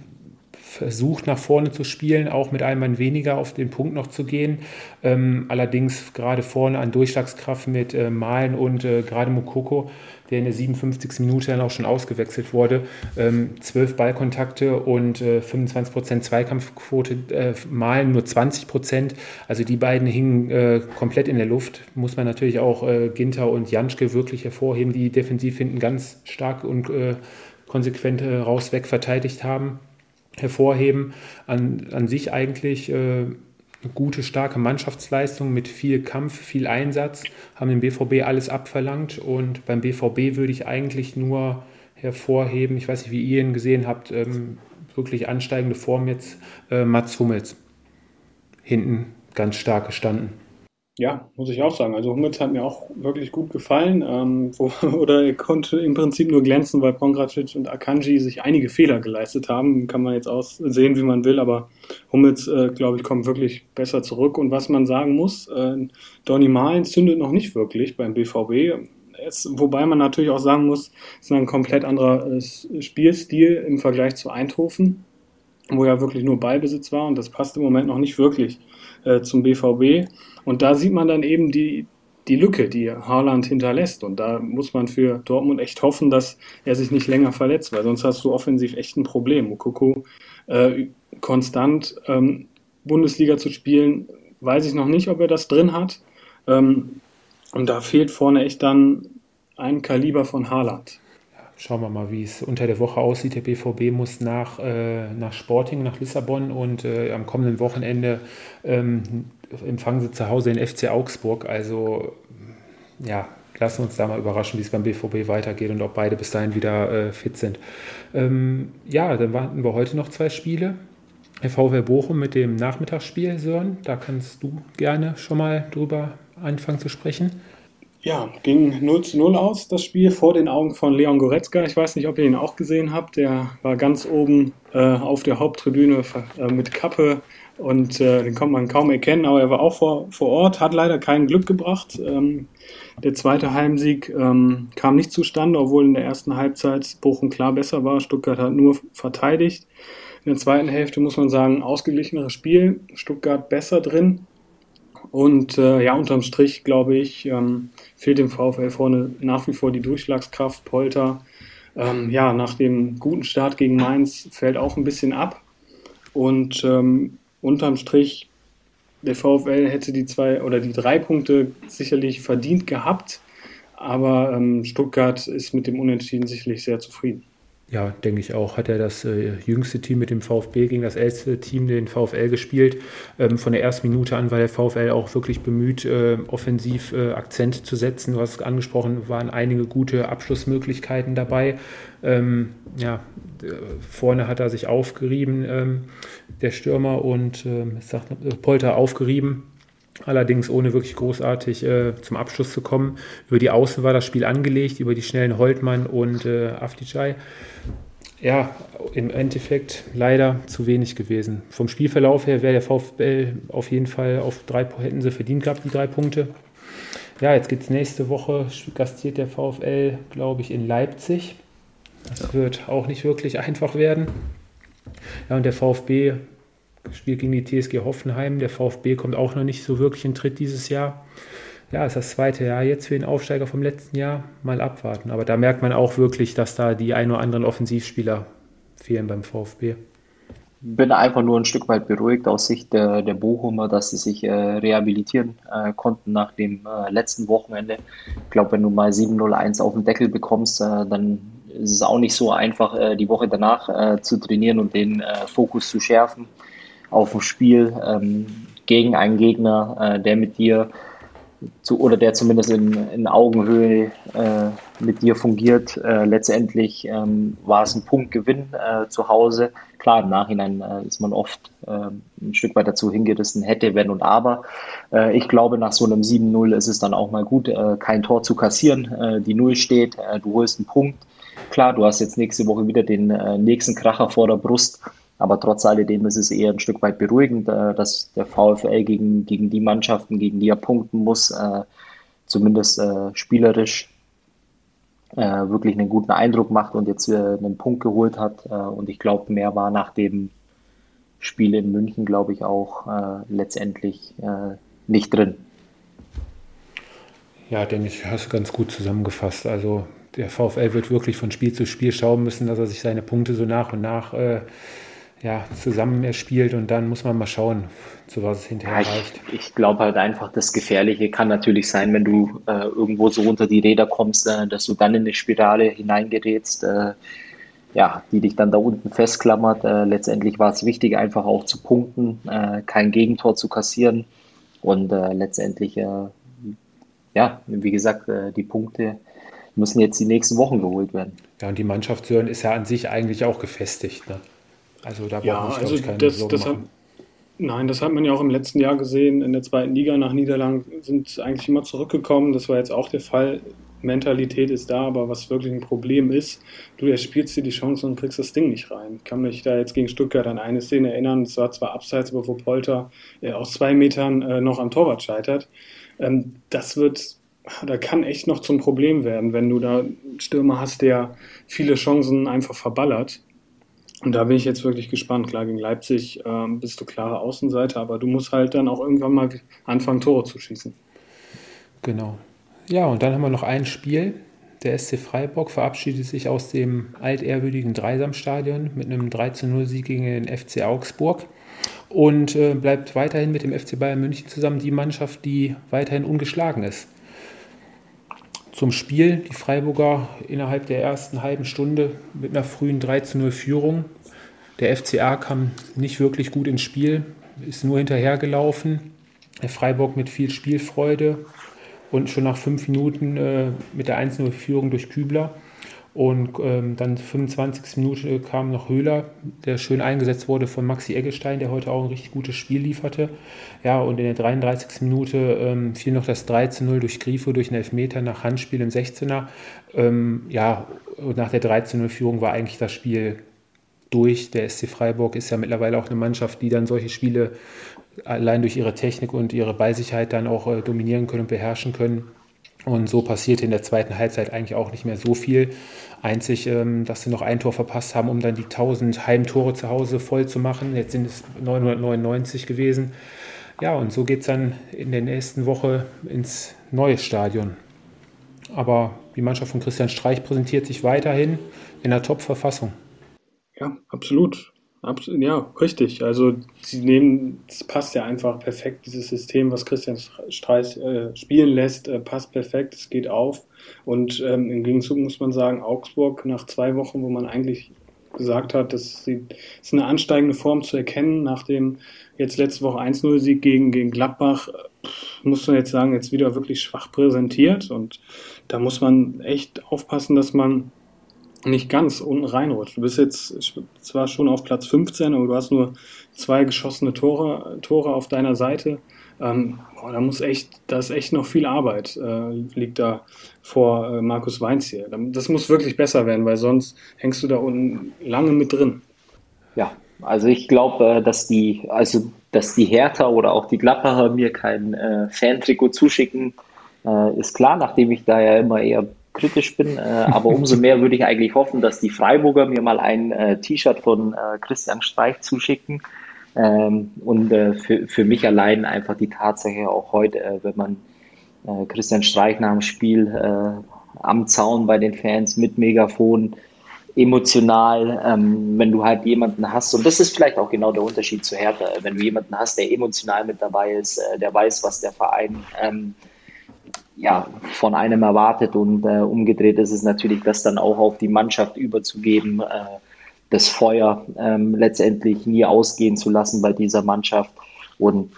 versucht nach vorne zu spielen, auch mit einem Mann weniger auf den Punkt noch zu gehen. Ähm, allerdings gerade vorne an Durchschlagskraft mit äh, Malen und äh, gerade Mukoko, der in der 57. Minute dann auch schon ausgewechselt wurde. Ähm, 12 Ballkontakte und äh, 25% Zweikampfquote, äh, Malen nur 20%. Also die beiden hingen äh, komplett in der Luft. Muss man natürlich auch äh, Ginter und Janschke wirklich hervorheben, die defensiv hinten ganz stark und äh, konsequent raus weg verteidigt haben hervorheben. An, an sich eigentlich äh, eine gute, starke Mannschaftsleistung mit viel Kampf, viel Einsatz, haben dem BVB alles abverlangt und beim BVB würde ich eigentlich nur hervorheben, ich weiß nicht, wie ihr ihn gesehen habt, ähm, wirklich ansteigende Form jetzt, äh, Mats Hummels. Hinten ganz stark gestanden. Ja, muss ich auch sagen. Also Hummels hat mir auch wirklich gut gefallen. Ähm, wo, oder er konnte im Prinzip nur glänzen, weil Pongracic und Akanji sich einige Fehler geleistet haben. Kann man jetzt aussehen, wie man will, aber Hummels, äh, glaube ich, kommt wirklich besser zurück. Und was man sagen muss, äh, Donny Malen zündet noch nicht wirklich beim BVB. Es, wobei man natürlich auch sagen muss, es ist ein komplett anderer äh, Spielstil im Vergleich zu Eindhoven, wo ja wirklich nur Ballbesitz war und das passt im Moment noch nicht wirklich äh, zum BVB. Und da sieht man dann eben die, die Lücke, die Haaland hinterlässt. Und da muss man für Dortmund echt hoffen, dass er sich nicht länger verletzt, weil sonst hast du offensiv echt ein Problem. Mokoko äh, konstant ähm, Bundesliga zu spielen, weiß ich noch nicht, ob er das drin hat. Ähm, und da fehlt vorne echt dann ein Kaliber von Haaland. Schauen wir mal, wie es unter der Woche aussieht. Der BVB muss nach, äh, nach Sporting, nach Lissabon und äh, am kommenden Wochenende ähm, empfangen sie zu Hause den FC Augsburg. Also ja, lassen uns da mal überraschen, wie es beim BVB weitergeht und ob beide bis dahin wieder äh, fit sind. Ähm, ja, dann warten wir heute noch zwei Spiele. VW Bochum mit dem Nachmittagsspiel, Sören. Da kannst du gerne schon mal drüber anfangen zu sprechen. Ja, ging 0 zu 0 aus, das Spiel, vor den Augen von Leon Goretzka. Ich weiß nicht, ob ihr ihn auch gesehen habt. Der war ganz oben äh, auf der Haupttribüne äh, mit Kappe und äh, den konnte man kaum erkennen, aber er war auch vor, vor Ort, hat leider kein Glück gebracht. Ähm, der zweite Heimsieg ähm, kam nicht zustande, obwohl in der ersten Halbzeit Bochum klar besser war. Stuttgart hat nur verteidigt. In der zweiten Hälfte muss man sagen, ausgeglicheneres Spiel. Stuttgart besser drin. Und äh, ja, unterm Strich, glaube ich, ähm, fehlt dem VfL vorne nach wie vor die Durchschlagskraft. Polter, ähm, ja, nach dem guten Start gegen Mainz fällt auch ein bisschen ab. Und ähm, unterm Strich, der VfL hätte die zwei oder die drei Punkte sicherlich verdient gehabt, aber ähm, Stuttgart ist mit dem Unentschieden sicherlich sehr zufrieden. Ja, denke ich auch. Hat er das äh, jüngste Team mit dem VfB gegen das älteste Team, den VfL, gespielt. Ähm, von der ersten Minute an war der VfL auch wirklich bemüht, äh, offensiv äh, Akzent zu setzen. Du hast es angesprochen, waren einige gute Abschlussmöglichkeiten dabei. Ähm, ja, vorne hat er sich aufgerieben, ähm, der Stürmer, und ähm, sagt, äh, Polter aufgerieben allerdings ohne wirklich großartig äh, zum Abschluss zu kommen. Über die Außen war das Spiel angelegt, über die schnellen Holtmann und äh, Afdijay. Ja, im Endeffekt leider zu wenig gewesen. Vom Spielverlauf her wäre der VfL auf jeden Fall auf drei, hätten sie verdient gehabt, die drei Punkte. Ja, jetzt geht es nächste Woche, gastiert der VfL, glaube ich, in Leipzig. Das wird auch nicht wirklich einfach werden. Ja, und der VfB Spiel gegen die TSG Hoffenheim. Der VfB kommt auch noch nicht so wirklich in Tritt dieses Jahr. Ja, ist das zweite Jahr jetzt für den Aufsteiger vom letzten Jahr. Mal abwarten. Aber da merkt man auch wirklich, dass da die ein oder anderen Offensivspieler fehlen beim VfB. Bin einfach nur ein Stück weit beruhigt aus Sicht der, der Bochumer, dass sie sich äh, rehabilitieren äh, konnten nach dem äh, letzten Wochenende. Ich glaube, wenn du mal 7-0-1 auf den Deckel bekommst, äh, dann ist es auch nicht so einfach, äh, die Woche danach äh, zu trainieren und den Fokus zu schärfen auf dem Spiel ähm, gegen einen Gegner, äh, der mit dir zu, oder der zumindest in, in Augenhöhe äh, mit dir fungiert. Äh, letztendlich ähm, war es ein Punktgewinn äh, zu Hause. Klar, im Nachhinein äh, ist man oft äh, ein Stück weit dazu hingerissen, hätte, wenn und aber. Äh, ich glaube, nach so einem 7-0 ist es dann auch mal gut, äh, kein Tor zu kassieren. Die Null steht, du holst einen Punkt. Klar, du hast jetzt nächste Woche wieder den nächsten Kracher vor der Brust. Aber trotz alledem ist es eher ein Stück weit beruhigend, äh, dass der VfL gegen, gegen die Mannschaften, gegen die er punkten muss, äh, zumindest äh, spielerisch wirklich einen guten Eindruck macht und jetzt einen Punkt geholt hat. Und ich glaube, mehr war nach dem Spiel in München, glaube ich, auch letztendlich nicht drin. Ja, denke ich, hast du ganz gut zusammengefasst. Also der VfL wird wirklich von Spiel zu Spiel schauen müssen, dass er sich seine Punkte so nach und nach äh, ja, zusammen erspielt und dann muss man mal schauen, zu was es hinterher ja, reicht. Ich, ich glaube halt einfach, das Gefährliche kann natürlich sein, wenn du äh, irgendwo so unter die Räder kommst, äh, dass du dann in eine Spirale hineingerätst, äh, ja, die dich dann da unten festklammert. Äh, letztendlich war es wichtig, einfach auch zu punkten, äh, kein Gegentor zu kassieren und äh, letztendlich, ja, wie gesagt, die Punkte müssen jetzt die nächsten Wochen geholt werden. Ja, und die Mannschaft ist ja an sich eigentlich auch gefestigt. Ne? Also da ja, brauche ich, also ich, keine das, Sorgen das hat, Nein, das hat man ja auch im letzten Jahr gesehen. In der zweiten Liga nach Niederlanden sind eigentlich immer zurückgekommen. Das war jetzt auch der Fall. Mentalität ist da, aber was wirklich ein Problem ist, du erspielst dir die Chance und kriegst das Ding nicht rein. Ich kann mich da jetzt gegen Stuttgart an eine Szene erinnern, es war zwar abseits, aber wo Polter äh, aus zwei Metern äh, noch am Torwart scheitert. Ähm, das wird, da kann echt noch zum Problem werden, wenn du da einen Stürmer hast, der viele Chancen einfach verballert. Und da bin ich jetzt wirklich gespannt. Klar, gegen Leipzig ähm, bist du klare Außenseiter, aber du musst halt dann auch irgendwann mal anfangen, Tore zu schießen. Genau. Ja, und dann haben wir noch ein Spiel. Der SC Freiburg verabschiedet sich aus dem altehrwürdigen Dreisamstadion mit einem 13-0-Sieg gegen den FC Augsburg und äh, bleibt weiterhin mit dem FC Bayern München zusammen die Mannschaft, die weiterhin ungeschlagen ist. Zum Spiel, die Freiburger innerhalb der ersten halben Stunde mit einer frühen 13-0 Führung. Der FCA kam nicht wirklich gut ins Spiel, ist nur hinterhergelaufen. Der Freiburg mit viel Spielfreude und schon nach fünf Minuten äh, mit der 1-0 Führung durch Kübler und ähm, dann 25. Minute kam noch Höhler, der schön eingesetzt wurde von Maxi Eggestein, der heute auch ein richtig gutes Spiel lieferte. Ja, und in der 33. Minute ähm, fiel noch das 13-0 durch Grifo, durch einen Elfmeter nach Handspiel im 16er. Ähm, ja, und nach der 13-0-Führung war eigentlich das Spiel durch. Der SC Freiburg ist ja mittlerweile auch eine Mannschaft, die dann solche Spiele allein durch ihre Technik und ihre Ballsicherheit dann auch äh, dominieren können und beherrschen können. Und so passierte in der zweiten Halbzeit eigentlich auch nicht mehr so viel. Einzig, ähm, dass sie noch ein Tor verpasst haben, um dann die 1000 Heimtore zu Hause voll zu machen. Jetzt sind es 999 gewesen. Ja, und so geht es dann in der nächsten Woche ins neue Stadion. Aber die Mannschaft von Christian Streich präsentiert sich weiterhin in der Top-Verfassung. Ja, absolut. Absolut, ja, richtig. Also sie nehmen, es passt ja einfach perfekt, dieses System, was Christian Streich äh, spielen lässt, äh, passt perfekt, es geht auf. Und ähm, im Gegenzug muss man sagen, Augsburg nach zwei Wochen, wo man eigentlich gesagt hat, das ist eine ansteigende Form zu erkennen, nach dem jetzt letzte Woche 1-0-Sieg gegen, gegen Gladbach, muss man jetzt sagen, jetzt wieder wirklich schwach präsentiert. Und da muss man echt aufpassen, dass man nicht ganz unten reinrutscht. Du bist jetzt zwar schon auf Platz 15, aber du hast nur zwei geschossene Tore, Tore auf deiner Seite. Ähm, boah, da muss echt, da ist echt noch viel Arbeit, äh, liegt da vor äh, Markus Weinz hier. Das muss wirklich besser werden, weil sonst hängst du da unten lange mit drin. Ja, also ich glaube, äh, dass die, also dass die Hertha oder auch die Gladbacher mir kein äh, Fan-Trikot zuschicken, äh, ist klar, nachdem ich da ja immer eher kritisch bin. Äh, aber umso mehr würde ich eigentlich hoffen, dass die Freiburger mir mal ein äh, T-Shirt von äh, Christian Streich zuschicken. Ähm, und äh, für, für mich allein einfach die Tatsache auch heute, äh, wenn man äh, Christian Streich nach dem Spiel am Zaun bei den Fans mit Megafon emotional, ähm, wenn du halt jemanden hast, und das ist vielleicht auch genau der Unterschied zu Hertha, wenn du jemanden hast, der emotional mit dabei ist, der weiß, was der Verein ähm, ja, von einem erwartet und äh, umgedreht ist es natürlich, das dann auch auf die Mannschaft überzugeben, äh, das Feuer ähm, letztendlich nie ausgehen zu lassen bei dieser Mannschaft. Und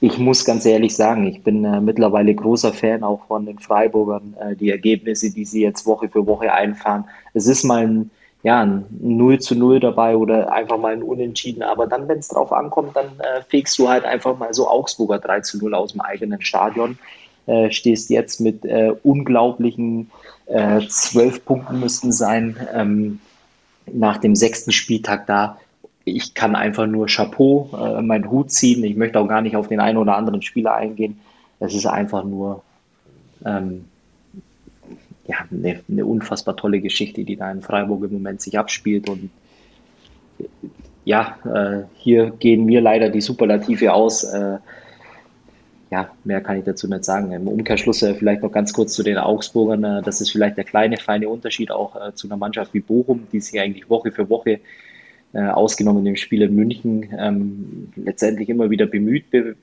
ich muss ganz ehrlich sagen, ich bin äh, mittlerweile großer Fan auch von den Freiburgern, äh, die Ergebnisse, die sie jetzt Woche für Woche einfahren. Es ist mal ein, ja, ein 0 zu 0 dabei oder einfach mal ein Unentschieden, aber dann, wenn es drauf ankommt, dann äh, fegst du halt einfach mal so Augsburger 3 zu 0 aus dem eigenen Stadion. Äh, stehst jetzt mit äh, unglaublichen äh, zwölf Punkten müssten sein ähm, nach dem sechsten Spieltag da. Ich kann einfach nur Chapeau, äh, meinen Hut ziehen. Ich möchte auch gar nicht auf den einen oder anderen Spieler eingehen. Es ist einfach nur ähm, ja, eine, eine, unfassbar tolle Geschichte, die da in Freiburg im Moment sich abspielt. Und ja, äh, hier gehen mir leider die Superlative aus. Äh, ja, mehr kann ich dazu nicht sagen. Im Umkehrschluss äh, vielleicht noch ganz kurz zu den Augsburgern. Äh, das ist vielleicht der kleine, feine Unterschied auch äh, zu einer Mannschaft wie Bochum, die sich eigentlich Woche für Woche äh, ausgenommen im Spiel in München ähm, letztendlich immer wieder bemüht be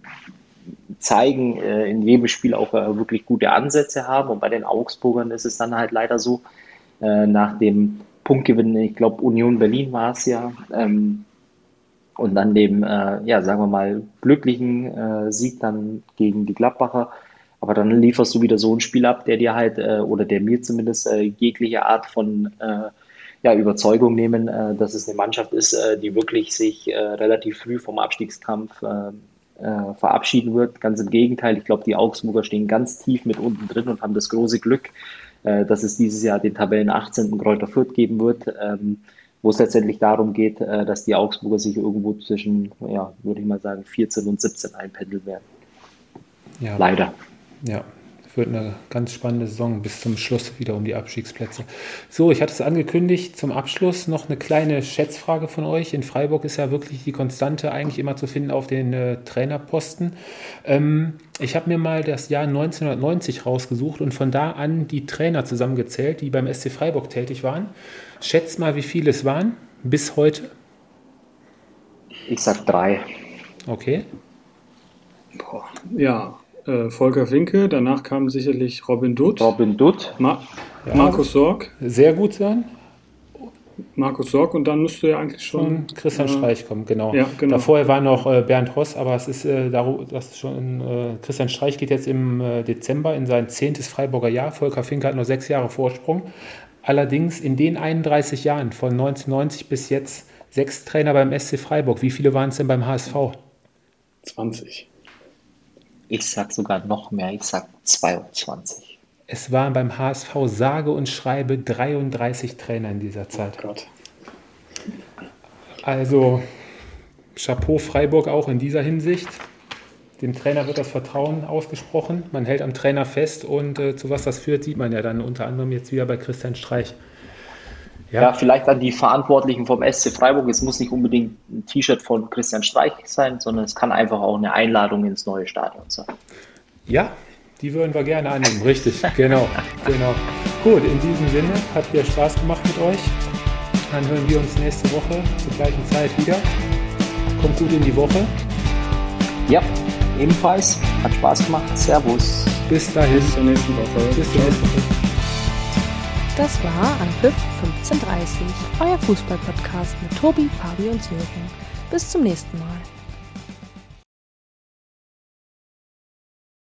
zeigen, äh, in jedem Spiel auch äh, wirklich gute Ansätze haben. Und bei den Augsburgern ist es dann halt leider so, nach dem Punktgewinn, ich glaube Union Berlin war es ja, ähm, und dann dem, äh, ja, sagen wir mal, glücklichen äh, Sieg dann gegen die Gladbacher. Aber dann lieferst du wieder so ein Spiel ab, der dir halt, äh, oder der mir zumindest äh, jegliche Art von äh, ja, Überzeugung nehmen, äh, dass es eine Mannschaft ist, die wirklich sich relativ früh vom Abstiegskampf verabschieden wird. Ganz im Gegenteil, ich glaube, die Augsburger stehen ganz tief mit unten drin und haben das große Glück, dass es dieses Jahr den Tabellen 18. Kräuter Fürth geben wird. Ähm, wo es letztendlich darum geht, äh, dass die Augsburger sich irgendwo zwischen, ja, würde ich mal sagen, 14 und 17 einpendeln werden. Ja. Leider. Ja, wird eine ganz spannende Saison bis zum Schluss wieder um die Abstiegsplätze. So, ich hatte es angekündigt, zum Abschluss noch eine kleine Schätzfrage von euch. In Freiburg ist ja wirklich die Konstante eigentlich immer zu finden auf den äh, Trainerposten. Ähm, ich habe mir mal das Jahr 1990 rausgesucht und von da an die Trainer zusammengezählt, die beim SC Freiburg tätig waren. Schätzt mal, wie viele es waren bis heute? Ich sag drei. Okay. Boah. Ja, äh, Volker Winke, danach kam sicherlich Robin Dutt. Robin Dutt. Ma ja. Markus Sorg. Sehr gut sein. Markus Sorg und dann müsste ja eigentlich schon. Christian äh, Streich kommen, genau. Ja, genau. Davor war noch äh, Bernd Hoss, aber es ist äh, das ist schon äh, Christian Streich geht jetzt im äh, Dezember in sein zehntes Freiburger Jahr. Volker Finke hat nur sechs Jahre Vorsprung. Allerdings in den 31 Jahren von 1990 bis jetzt sechs Trainer beim SC Freiburg. Wie viele waren es denn beim HSV? 20. Ich sag sogar noch mehr, ich sag 22. Es waren beim HSV sage und schreibe 33 Trainer in dieser Zeit. Oh Gott. Also Chapeau Freiburg auch in dieser Hinsicht. Dem Trainer wird das Vertrauen ausgesprochen. Man hält am Trainer fest und äh, zu was das führt, sieht man ja dann unter anderem jetzt wieder bei Christian Streich. Ja. ja. vielleicht an die Verantwortlichen vom SC Freiburg. Es muss nicht unbedingt ein T-Shirt von Christian Streich sein, sondern es kann einfach auch eine Einladung ins neue Stadion sein. Ja, die würden wir gerne annehmen, richtig. genau, genau. Gut, in diesem Sinne hat wieder Spaß gemacht mit euch. Dann hören wir uns nächste Woche zur gleichen Zeit wieder. Kommt gut in die Woche. Ja, ebenfalls. Hat Spaß gemacht. Servus. Bis dahin. Bis zur nächsten Woche. Bis zur nächsten Woche. Das war Anpfiff 15.30, euer Fußballpodcast mit Tobi, Fabi und Jürgen. Bis zum nächsten Mal.